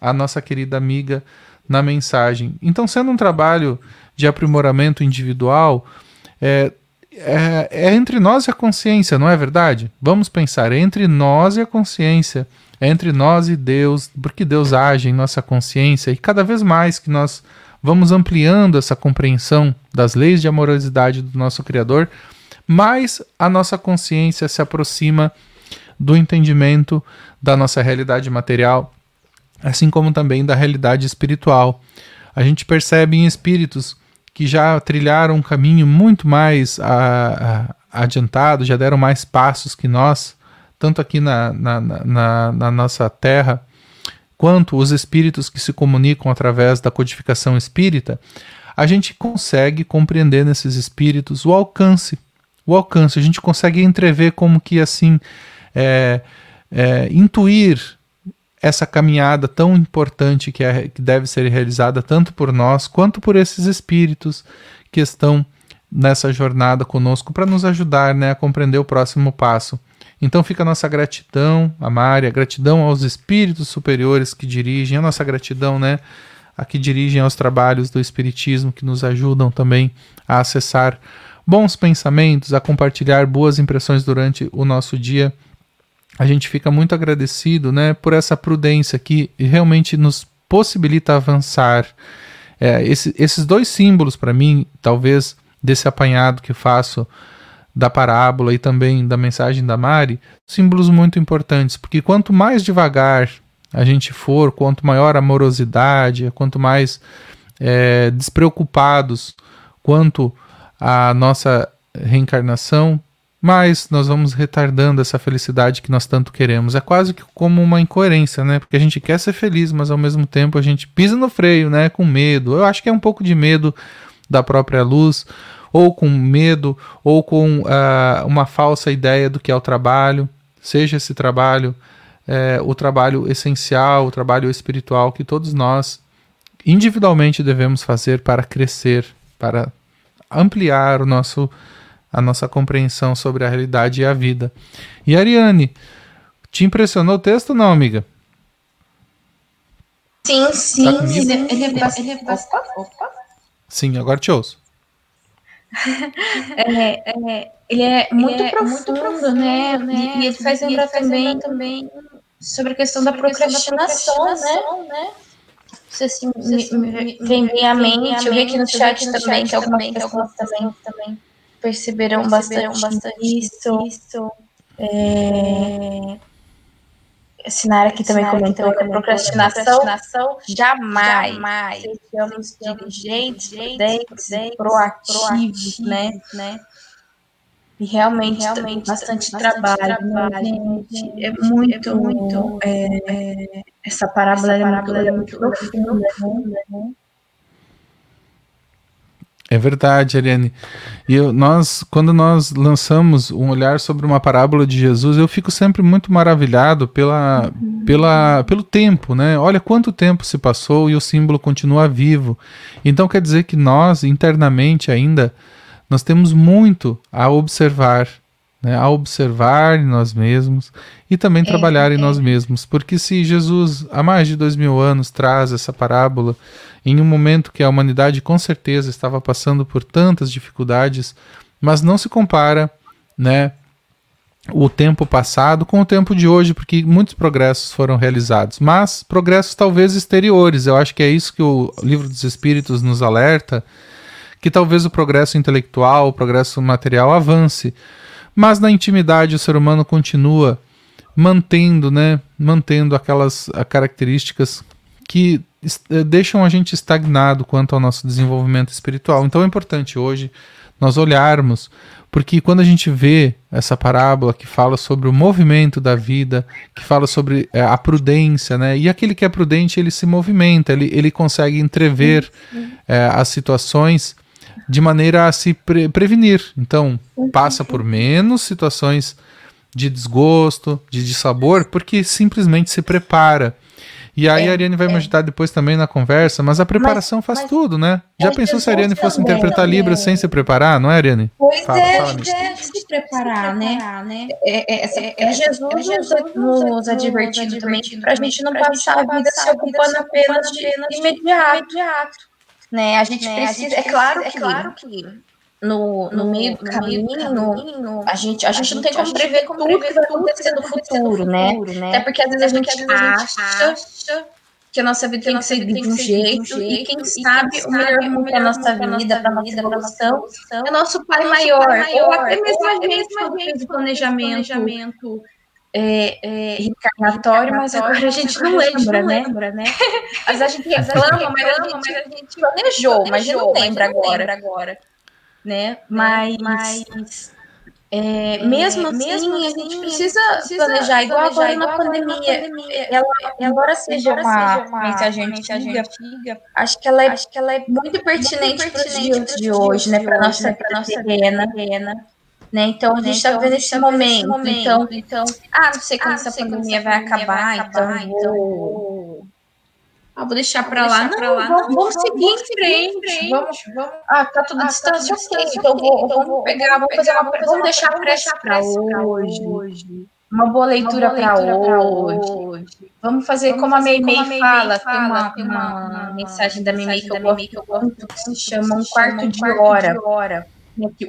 Speaker 1: a nossa querida amiga na mensagem. Então, sendo um trabalho de aprimoramento individual, é, é, é, entre nós e a consciência, não é verdade? Vamos pensar, é entre nós e a consciência, é entre nós e Deus, porque Deus age em nossa consciência e cada vez mais que nós vamos ampliando essa compreensão das leis de amorosidade do nosso Criador, mais a nossa consciência se aproxima do entendimento da nossa realidade material, assim como também da realidade espiritual. A gente percebe em espíritos que já trilharam um caminho muito mais a, a, adiantado, já deram mais passos que nós, tanto aqui na, na, na, na nossa terra, quanto os espíritos que se comunicam através da codificação espírita, a gente consegue compreender nesses espíritos o alcance, o alcance, a gente consegue entrever como que assim é, é, intuir essa caminhada tão importante que, é, que deve ser realizada tanto por nós quanto por esses espíritos que estão nessa jornada conosco para nos ajudar né, a compreender o próximo passo. Então fica a nossa gratidão a Mária, gratidão aos espíritos superiores que dirigem, a nossa gratidão né, a que dirigem aos trabalhos do Espiritismo, que nos ajudam também a acessar bons pensamentos, a compartilhar boas impressões durante o nosso dia a gente fica muito agradecido né, por essa prudência que realmente nos possibilita avançar. É, esse, esses dois símbolos, para mim, talvez desse apanhado que faço da parábola e também da mensagem da Mari, símbolos muito importantes, porque quanto mais devagar a gente for, quanto maior a amorosidade, quanto mais é, despreocupados quanto a nossa reencarnação, mas nós vamos retardando essa felicidade que nós tanto queremos. É quase que como uma incoerência, né? Porque a gente quer ser feliz, mas ao mesmo tempo a gente pisa no freio, né? Com medo. Eu acho que é um pouco de medo da própria luz, ou com medo, ou com uh, uma falsa ideia do que é o trabalho, seja esse trabalho é, o trabalho essencial, o trabalho espiritual que todos nós individualmente devemos fazer para crescer, para ampliar o nosso a nossa compreensão sobre a realidade e a vida. E Ariane, te impressionou o texto não, amiga?
Speaker 2: Sim, sim. Tá ele, é, ele, é, ele é opa, opa.
Speaker 1: Sim, agora te ouço.
Speaker 2: É, é, ele é muito, ele é profundo, muito profundo, né? né? E ele faz lembrar também, também sobre a questão da procrastinação, da procrastinação né? né? Você assim, me, me, vem bem à mente, eu vi aqui no chat também que algumas pessoas também, também perceberam, bastante, bastante isso. isso. É... Sinara aqui também comentou que procrastinação, procrastinação jamais, jamais sejamos diligentes, prudentes, proativos, né? né? E realmente, realmente bastante, bastante trabalho, trabalho gente. É muito, é muito. É, essa parábola, essa parábola é muito, é muito profunda, né?
Speaker 1: É verdade, Ariane. E eu, nós, quando nós lançamos um olhar sobre uma parábola de Jesus, eu fico sempre muito maravilhado pela, pela, pelo tempo, né? Olha quanto tempo se passou e o símbolo continua vivo. Então quer dizer que nós, internamente ainda, nós temos muito a observar, né? a observar em nós mesmos e também é, trabalhar em é. nós mesmos. Porque se Jesus, há mais de dois mil anos, traz essa parábola em um momento que a humanidade com certeza estava passando por tantas dificuldades, mas não se compara, né, o tempo passado com o tempo de hoje, porque muitos progressos foram realizados, mas progressos talvez exteriores. Eu acho que é isso que o livro dos Espíritos nos alerta, que talvez o progresso intelectual, o progresso material avance, mas na intimidade o ser humano continua mantendo, né, mantendo aquelas características que eh, deixam a gente estagnado quanto ao nosso desenvolvimento espiritual. Então é importante hoje nós olharmos, porque quando a gente vê essa parábola que fala sobre o movimento da vida, que fala sobre é, a prudência, né? E aquele que é prudente, ele se movimenta, ele, ele consegue entrever é, as situações de maneira a se pre prevenir. Então, passa por menos situações de desgosto, de dissabor, porque simplesmente se prepara. E aí é, a Ariane vai me é. ajudar depois também na conversa, mas a preparação mas, faz mas tudo, né? Já pensou se a Ariane fosse também, interpretar também. Libras sem se preparar, não é, Ariane?
Speaker 2: Pois fala, é, fala é, se preparar, né? né? É, é, é, é, Jesus, é Jesus nos, nos advertindo também para a gente não passar a vida se ocupando apenas de imediato. Né? A gente né? precisa, é claro que, é claro que no, no, no meio do caminho, caminho, a gente, a, a gente não tem como prever como tudo que vai acontecer no futuro, né? né? Até porque às vezes, a, gente vezes acha, acha que a nossa vida tem que ser de um jeito, e quem sabe o melhor rumo para a nossa vida, para a nossa evolução, é nosso pai maior, ou até mesmo a gente planejamento é, é, reencarnatório, mas agora a gente não lembra, né? lembra, né? Mas a gente reclama, mas a gente planejou, mas não lembra agora né? Mas, mas é, é, mesmo, assim, mesmo assim, a gente precisa, precisa planejar, igual agora na pandemia. pandemia. Ela, embora seja uma, uma mensagem, antiga, antiga, acho que ela é, acho que ela é muito pertinente para os dias de hoje, né? Para nossa, pra nossa terrena. Né? Então a gente está então, vendo esse tá momento. momento. Então, então, ah, não sei quando ah, essa pandemia vai acabar, vai acabar, então, então vou ah, vou deixar para lá. Não, pra lá. Vamos, vamos, seguir em frente. Vamos, vamos. Ah, tá tudo ah, distância, tá ok. Então, vou, então vamos pegar, vamos fazer uma coisa. Vamos deixar para hoje. hoje. Uma boa leitura, para hoje. hoje. Vamos fazer vamos como a Meimei fala. Tem uma, tem uma, uma, mensagem da Meimei que eu gosto que se chama Um Quarto de Hora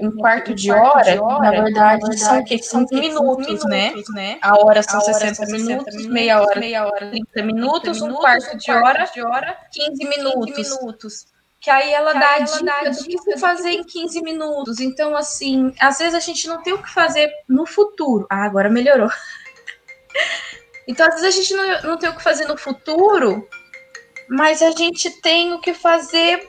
Speaker 2: um quarto de hora, de hora na verdade, são, que, são minutos, minutos né? né? A hora são, a hora 60, 60 minutos, meia hora, meia hora 30 minutos, 30 um quarto de hora, de hora 15 minutos. 15 minutos. Que aí ela que dá aí a dica dá do que fazer em 15 minutos. Então, assim, às vezes a gente não tem o que fazer no futuro. Ah, agora melhorou. então, às vezes a gente não, não tem o que fazer no futuro, mas a gente tem o que fazer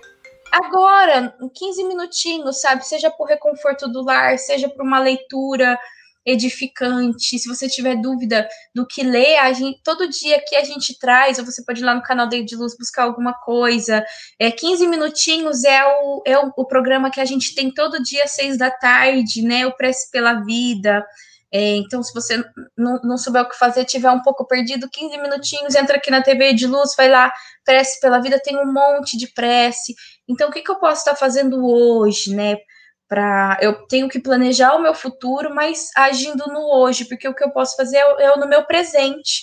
Speaker 2: agora, em 15 minutinhos, sabe? Seja por reconforto do lar, seja por uma leitura edificante. Se você tiver dúvida do que ler, a gente, todo dia que a gente traz, ou você pode ir lá no canal de Luz buscar alguma coisa. É, 15 minutinhos é o, é o, o programa que a gente tem todo dia às seis da tarde, né? O Prece pela Vida. É, então, se você não, não souber o que fazer, tiver um pouco perdido, 15 minutinhos, entra aqui na TV de luz, vai lá, prece pela vida, tem um monte de prece. Então, o que, que eu posso estar fazendo hoje, né? Pra, eu tenho que planejar o meu futuro, mas agindo no hoje, porque o que eu posso fazer é, é no meu presente,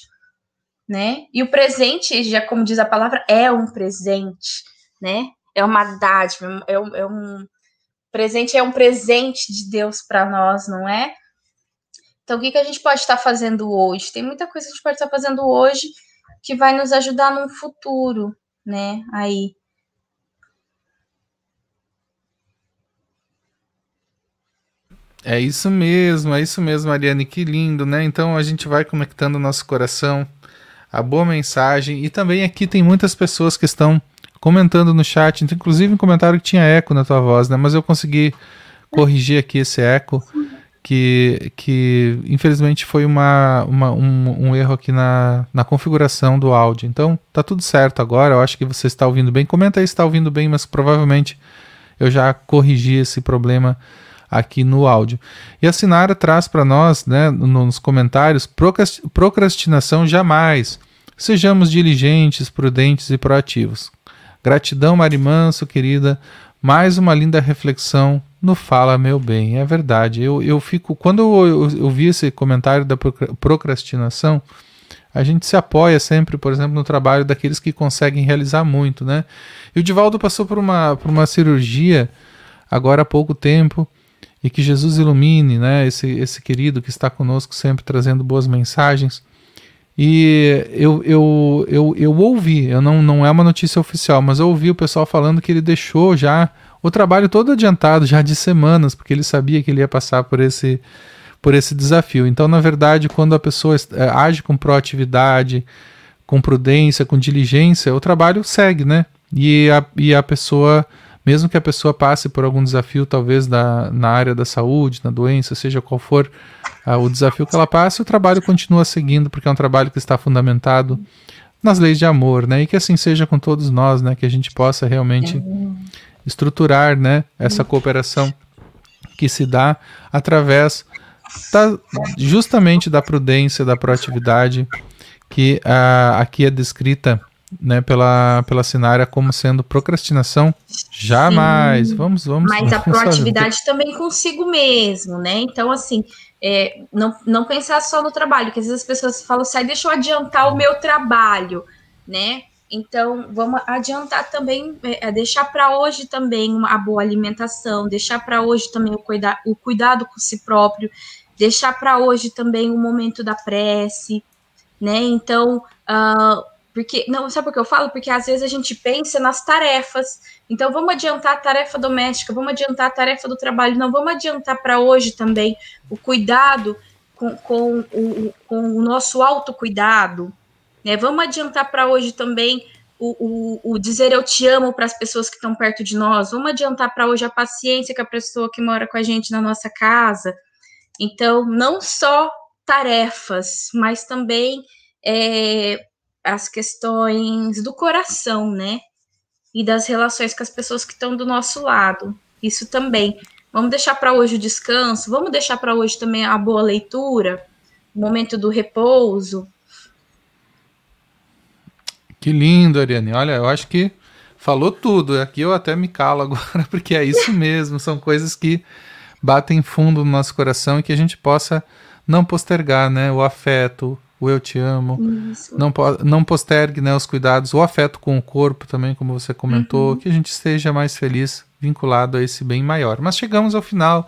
Speaker 2: né? E o presente, já como diz a palavra, é um presente, né? É uma dádiva, é um, é um presente, é um presente de Deus para nós, não é? Então, o que, que a gente pode estar fazendo hoje? Tem muita coisa que a gente pode estar fazendo hoje que vai nos ajudar no futuro, né? Aí.
Speaker 1: É isso mesmo, é isso mesmo, Mariane, que lindo, né? Então a gente vai conectando o nosso coração, a boa mensagem, e também aqui tem muitas pessoas que estão comentando no chat, inclusive um comentário que tinha eco na tua voz, né? Mas eu consegui corrigir aqui esse eco, que, que infelizmente foi uma, uma um, um, erro aqui na, na configuração do áudio. Então tá tudo certo agora, eu acho que você está ouvindo bem. Comenta aí se está ouvindo bem, mas provavelmente eu já corrigi esse problema aqui no áudio. E a Sinara traz para nós, né, nos comentários, procrastinação jamais. Sejamos diligentes, prudentes e proativos. Gratidão, Mari Manso, querida. Mais uma linda reflexão no Fala Meu Bem. É verdade. Eu, eu fico. Quando eu, eu, eu vi esse comentário da procrastinação, a gente se apoia sempre, por exemplo, no trabalho daqueles que conseguem realizar muito, né? E o Divaldo passou por uma, por uma cirurgia agora há pouco tempo e que Jesus ilumine, né? Esse, esse querido que está conosco sempre trazendo boas mensagens. E eu, eu, eu, eu ouvi, eu não, não é uma notícia oficial, mas eu ouvi o pessoal falando que ele deixou já o trabalho todo adiantado, já de semanas, porque ele sabia que ele ia passar por esse, por esse desafio. Então, na verdade, quando a pessoa é, age com proatividade, com prudência, com diligência, o trabalho segue, né? E a, e a pessoa mesmo que a pessoa passe por algum desafio, talvez da, na área da saúde, na doença, seja qual for uh, o desafio que ela passe, o trabalho continua seguindo, porque é um trabalho que está fundamentado nas leis de amor, né? E que assim seja com todos nós, né? Que a gente possa realmente estruturar, né? Essa cooperação que se dá através da, justamente da prudência, da proatividade que uh, aqui é descrita né, pela, pela Sinária como sendo procrastinação, jamais. Sim, vamos, vamos.
Speaker 2: Mas a proatividade também consigo mesmo, né? Então, assim, é, não, não pensar só no trabalho, que às vezes as pessoas falam assim, deixa eu adiantar o meu trabalho, né? Então, vamos adiantar também, é, é deixar para hoje também uma boa alimentação, deixar para hoje também o, cuida, o cuidado com si próprio, deixar para hoje também o momento da prece, né? Então, uh, porque, não, sabe por que eu falo? Porque às vezes a gente pensa nas tarefas. Então, vamos adiantar a tarefa doméstica, vamos adiantar a tarefa do trabalho. Não, vamos adiantar para hoje também o cuidado com, com, o, com o nosso autocuidado. Né? Vamos adiantar para hoje também o, o, o, dizer eu te amo para as pessoas que estão perto de nós. Vamos adiantar para hoje a paciência com a pessoa que mora com a gente na nossa casa. Então, não só tarefas, mas também é, as questões do coração, né? E das relações com as pessoas que estão do nosso lado. Isso também. Vamos deixar para hoje o descanso, vamos deixar para hoje também a boa leitura, o momento do repouso.
Speaker 1: Que lindo, Ariane. Olha, eu acho que falou tudo. Aqui eu até me calo agora, porque é isso mesmo. São coisas que batem fundo no nosso coração e que a gente possa não postergar, né? O afeto, o eu te amo. Não, não postergue né, os cuidados, o afeto com o corpo também, como você comentou, uhum. que a gente esteja mais feliz, vinculado a esse bem maior. Mas chegamos ao final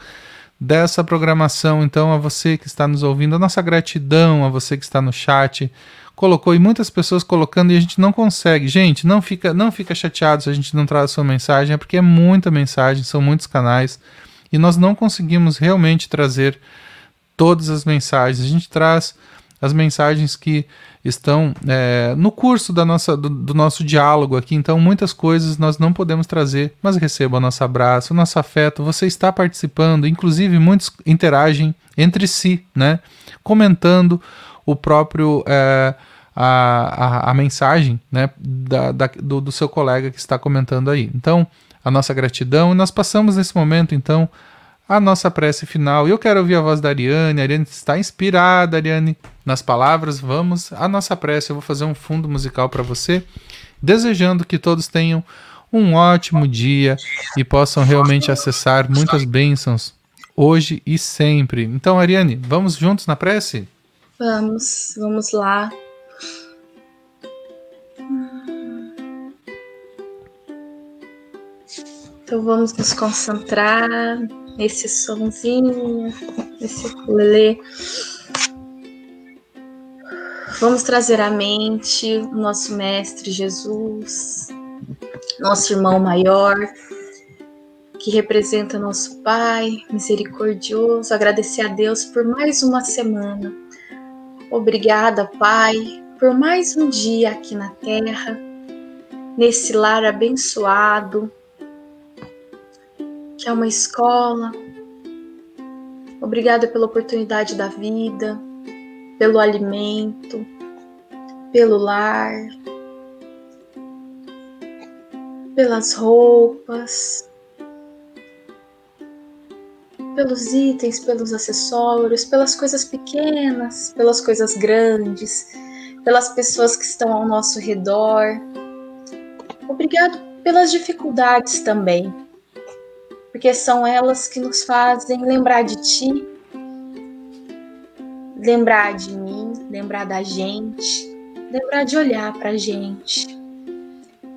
Speaker 1: dessa programação, então a você que está nos ouvindo, a nossa gratidão a você que está no chat, colocou e muitas pessoas colocando e a gente não consegue. Gente, não fica, não fica chateado se a gente não traz a sua mensagem, é porque é muita mensagem, são muitos canais e nós não conseguimos realmente trazer todas as mensagens. A gente traz as mensagens que estão é, no curso da nossa, do, do, nosso diálogo aqui. Então, muitas coisas nós não podemos trazer, mas receba o nosso abraço, o nosso afeto. Você está participando, inclusive muitos interagem entre si, né? Comentando o próprio. É, a, a, a, mensagem né, da, da, do, do seu colega que está comentando aí. Então, a nossa gratidão, e nós passamos nesse momento, então, a nossa prece final. Eu quero ouvir a voz da Ariane. A Ariane está inspirada, Ariane, nas palavras. Vamos à nossa prece. Eu vou fazer um fundo musical para você, desejando que todos tenham um ótimo dia e possam realmente acessar muitas bênçãos hoje e sempre. Então, Ariane, vamos juntos na prece?
Speaker 2: Vamos, vamos lá. Então vamos nos concentrar nesse sonzinho. esse ukulele. Vamos trazer à mente o nosso Mestre Jesus, nosso irmão maior, que representa nosso Pai misericordioso. Agradecer a Deus por mais uma semana. Obrigada, Pai, por mais um dia aqui na terra, nesse lar abençoado, que é uma escola. Obrigada pela oportunidade da vida, pelo alimento, pelo lar, pelas roupas, pelos itens, pelos acessórios, pelas coisas pequenas, pelas coisas grandes, pelas pessoas que estão ao nosso redor. Obrigado pelas dificuldades também porque são elas que nos fazem lembrar de ti, lembrar de mim, lembrar da gente, lembrar de olhar para a gente.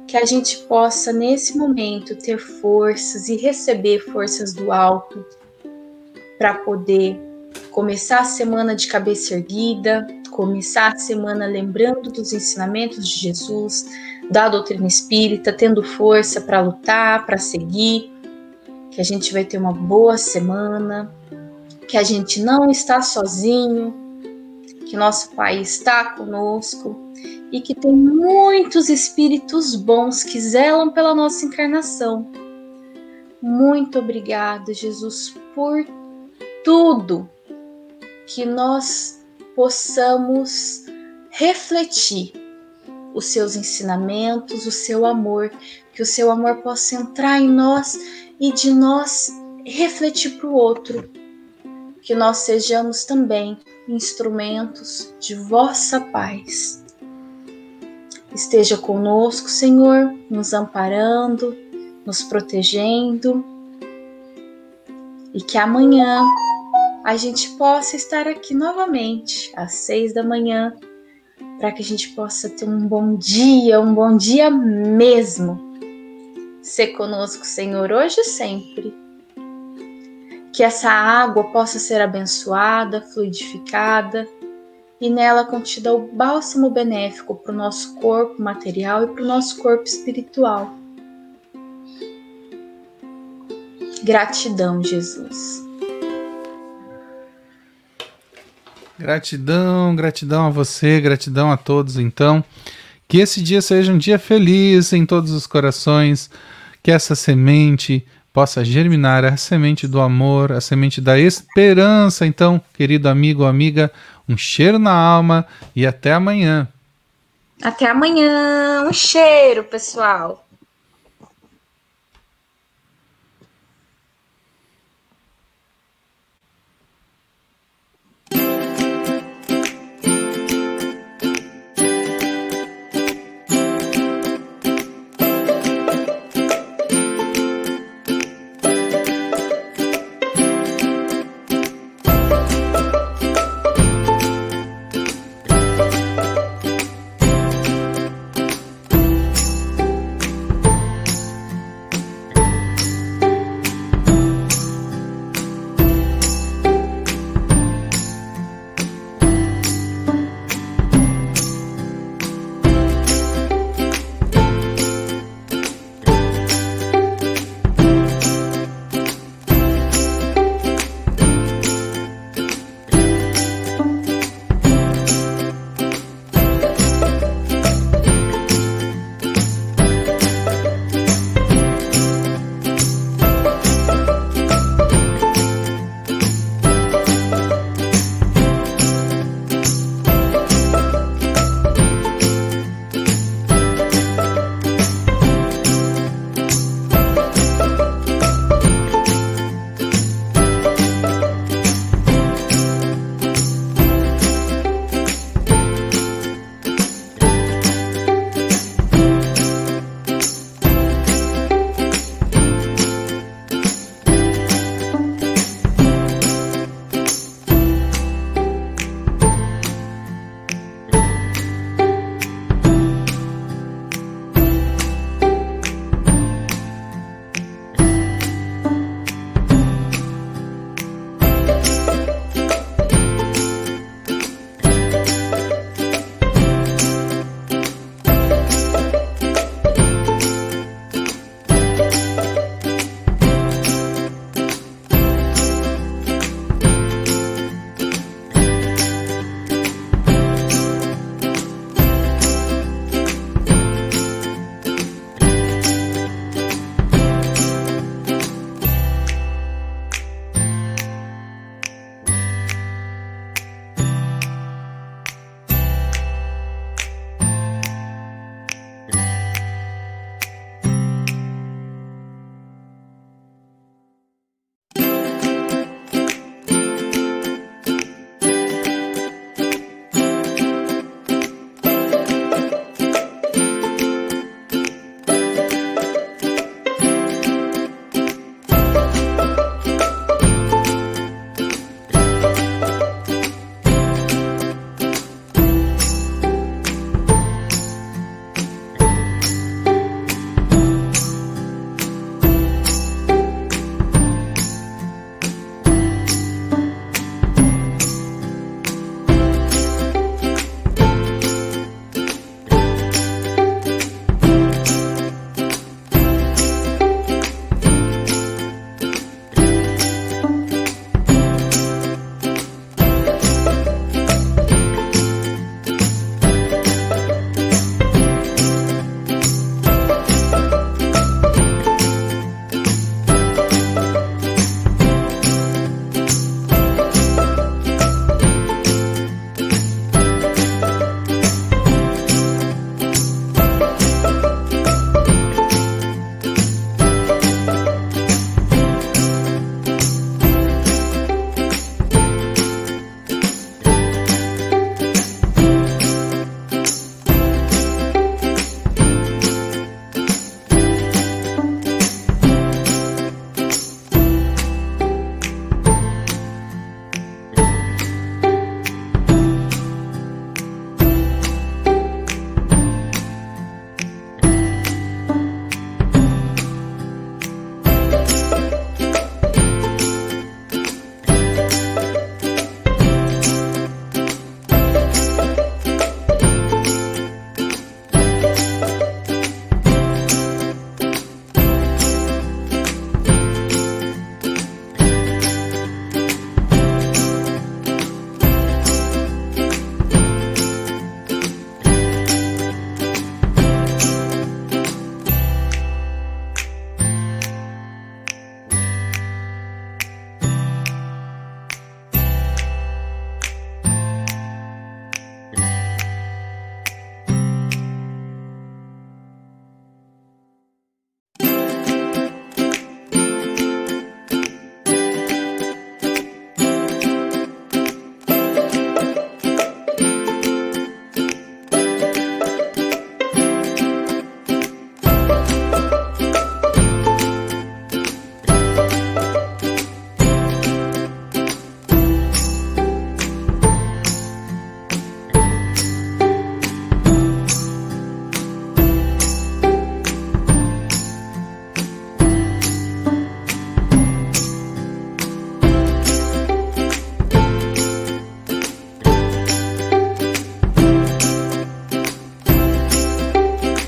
Speaker 2: Que a gente possa, nesse momento, ter forças e receber forças do alto para poder começar a semana de cabeça erguida, começar a semana lembrando dos ensinamentos de Jesus, da doutrina espírita, tendo força para lutar, para seguir, que a gente vai ter uma boa semana, que a gente não está sozinho, que nosso Pai está conosco e que tem muitos espíritos bons que zelam pela nossa encarnação. Muito obrigada, Jesus, por tudo que nós possamos refletir os seus ensinamentos, o seu amor, que o seu amor possa entrar em nós e de nós refletir para o outro, que nós sejamos também instrumentos de vossa paz. Esteja conosco, Senhor, nos amparando, nos protegendo, e que amanhã a gente possa estar aqui novamente às seis da manhã, para que a gente possa ter um bom dia, um bom dia mesmo ser conosco, Senhor, hoje e sempre. Que essa água possa ser abençoada, fluidificada e nela contida o bálsamo benéfico para o nosso corpo material e para o nosso corpo espiritual. Gratidão, Jesus.
Speaker 1: Gratidão, gratidão a você, gratidão a todos, então. Que esse dia seja um dia feliz em todos os corações que essa semente possa germinar a semente do amor, a semente da esperança. Então, querido amigo ou amiga, um cheiro na alma e até amanhã.
Speaker 2: Até amanhã. Um cheiro, pessoal.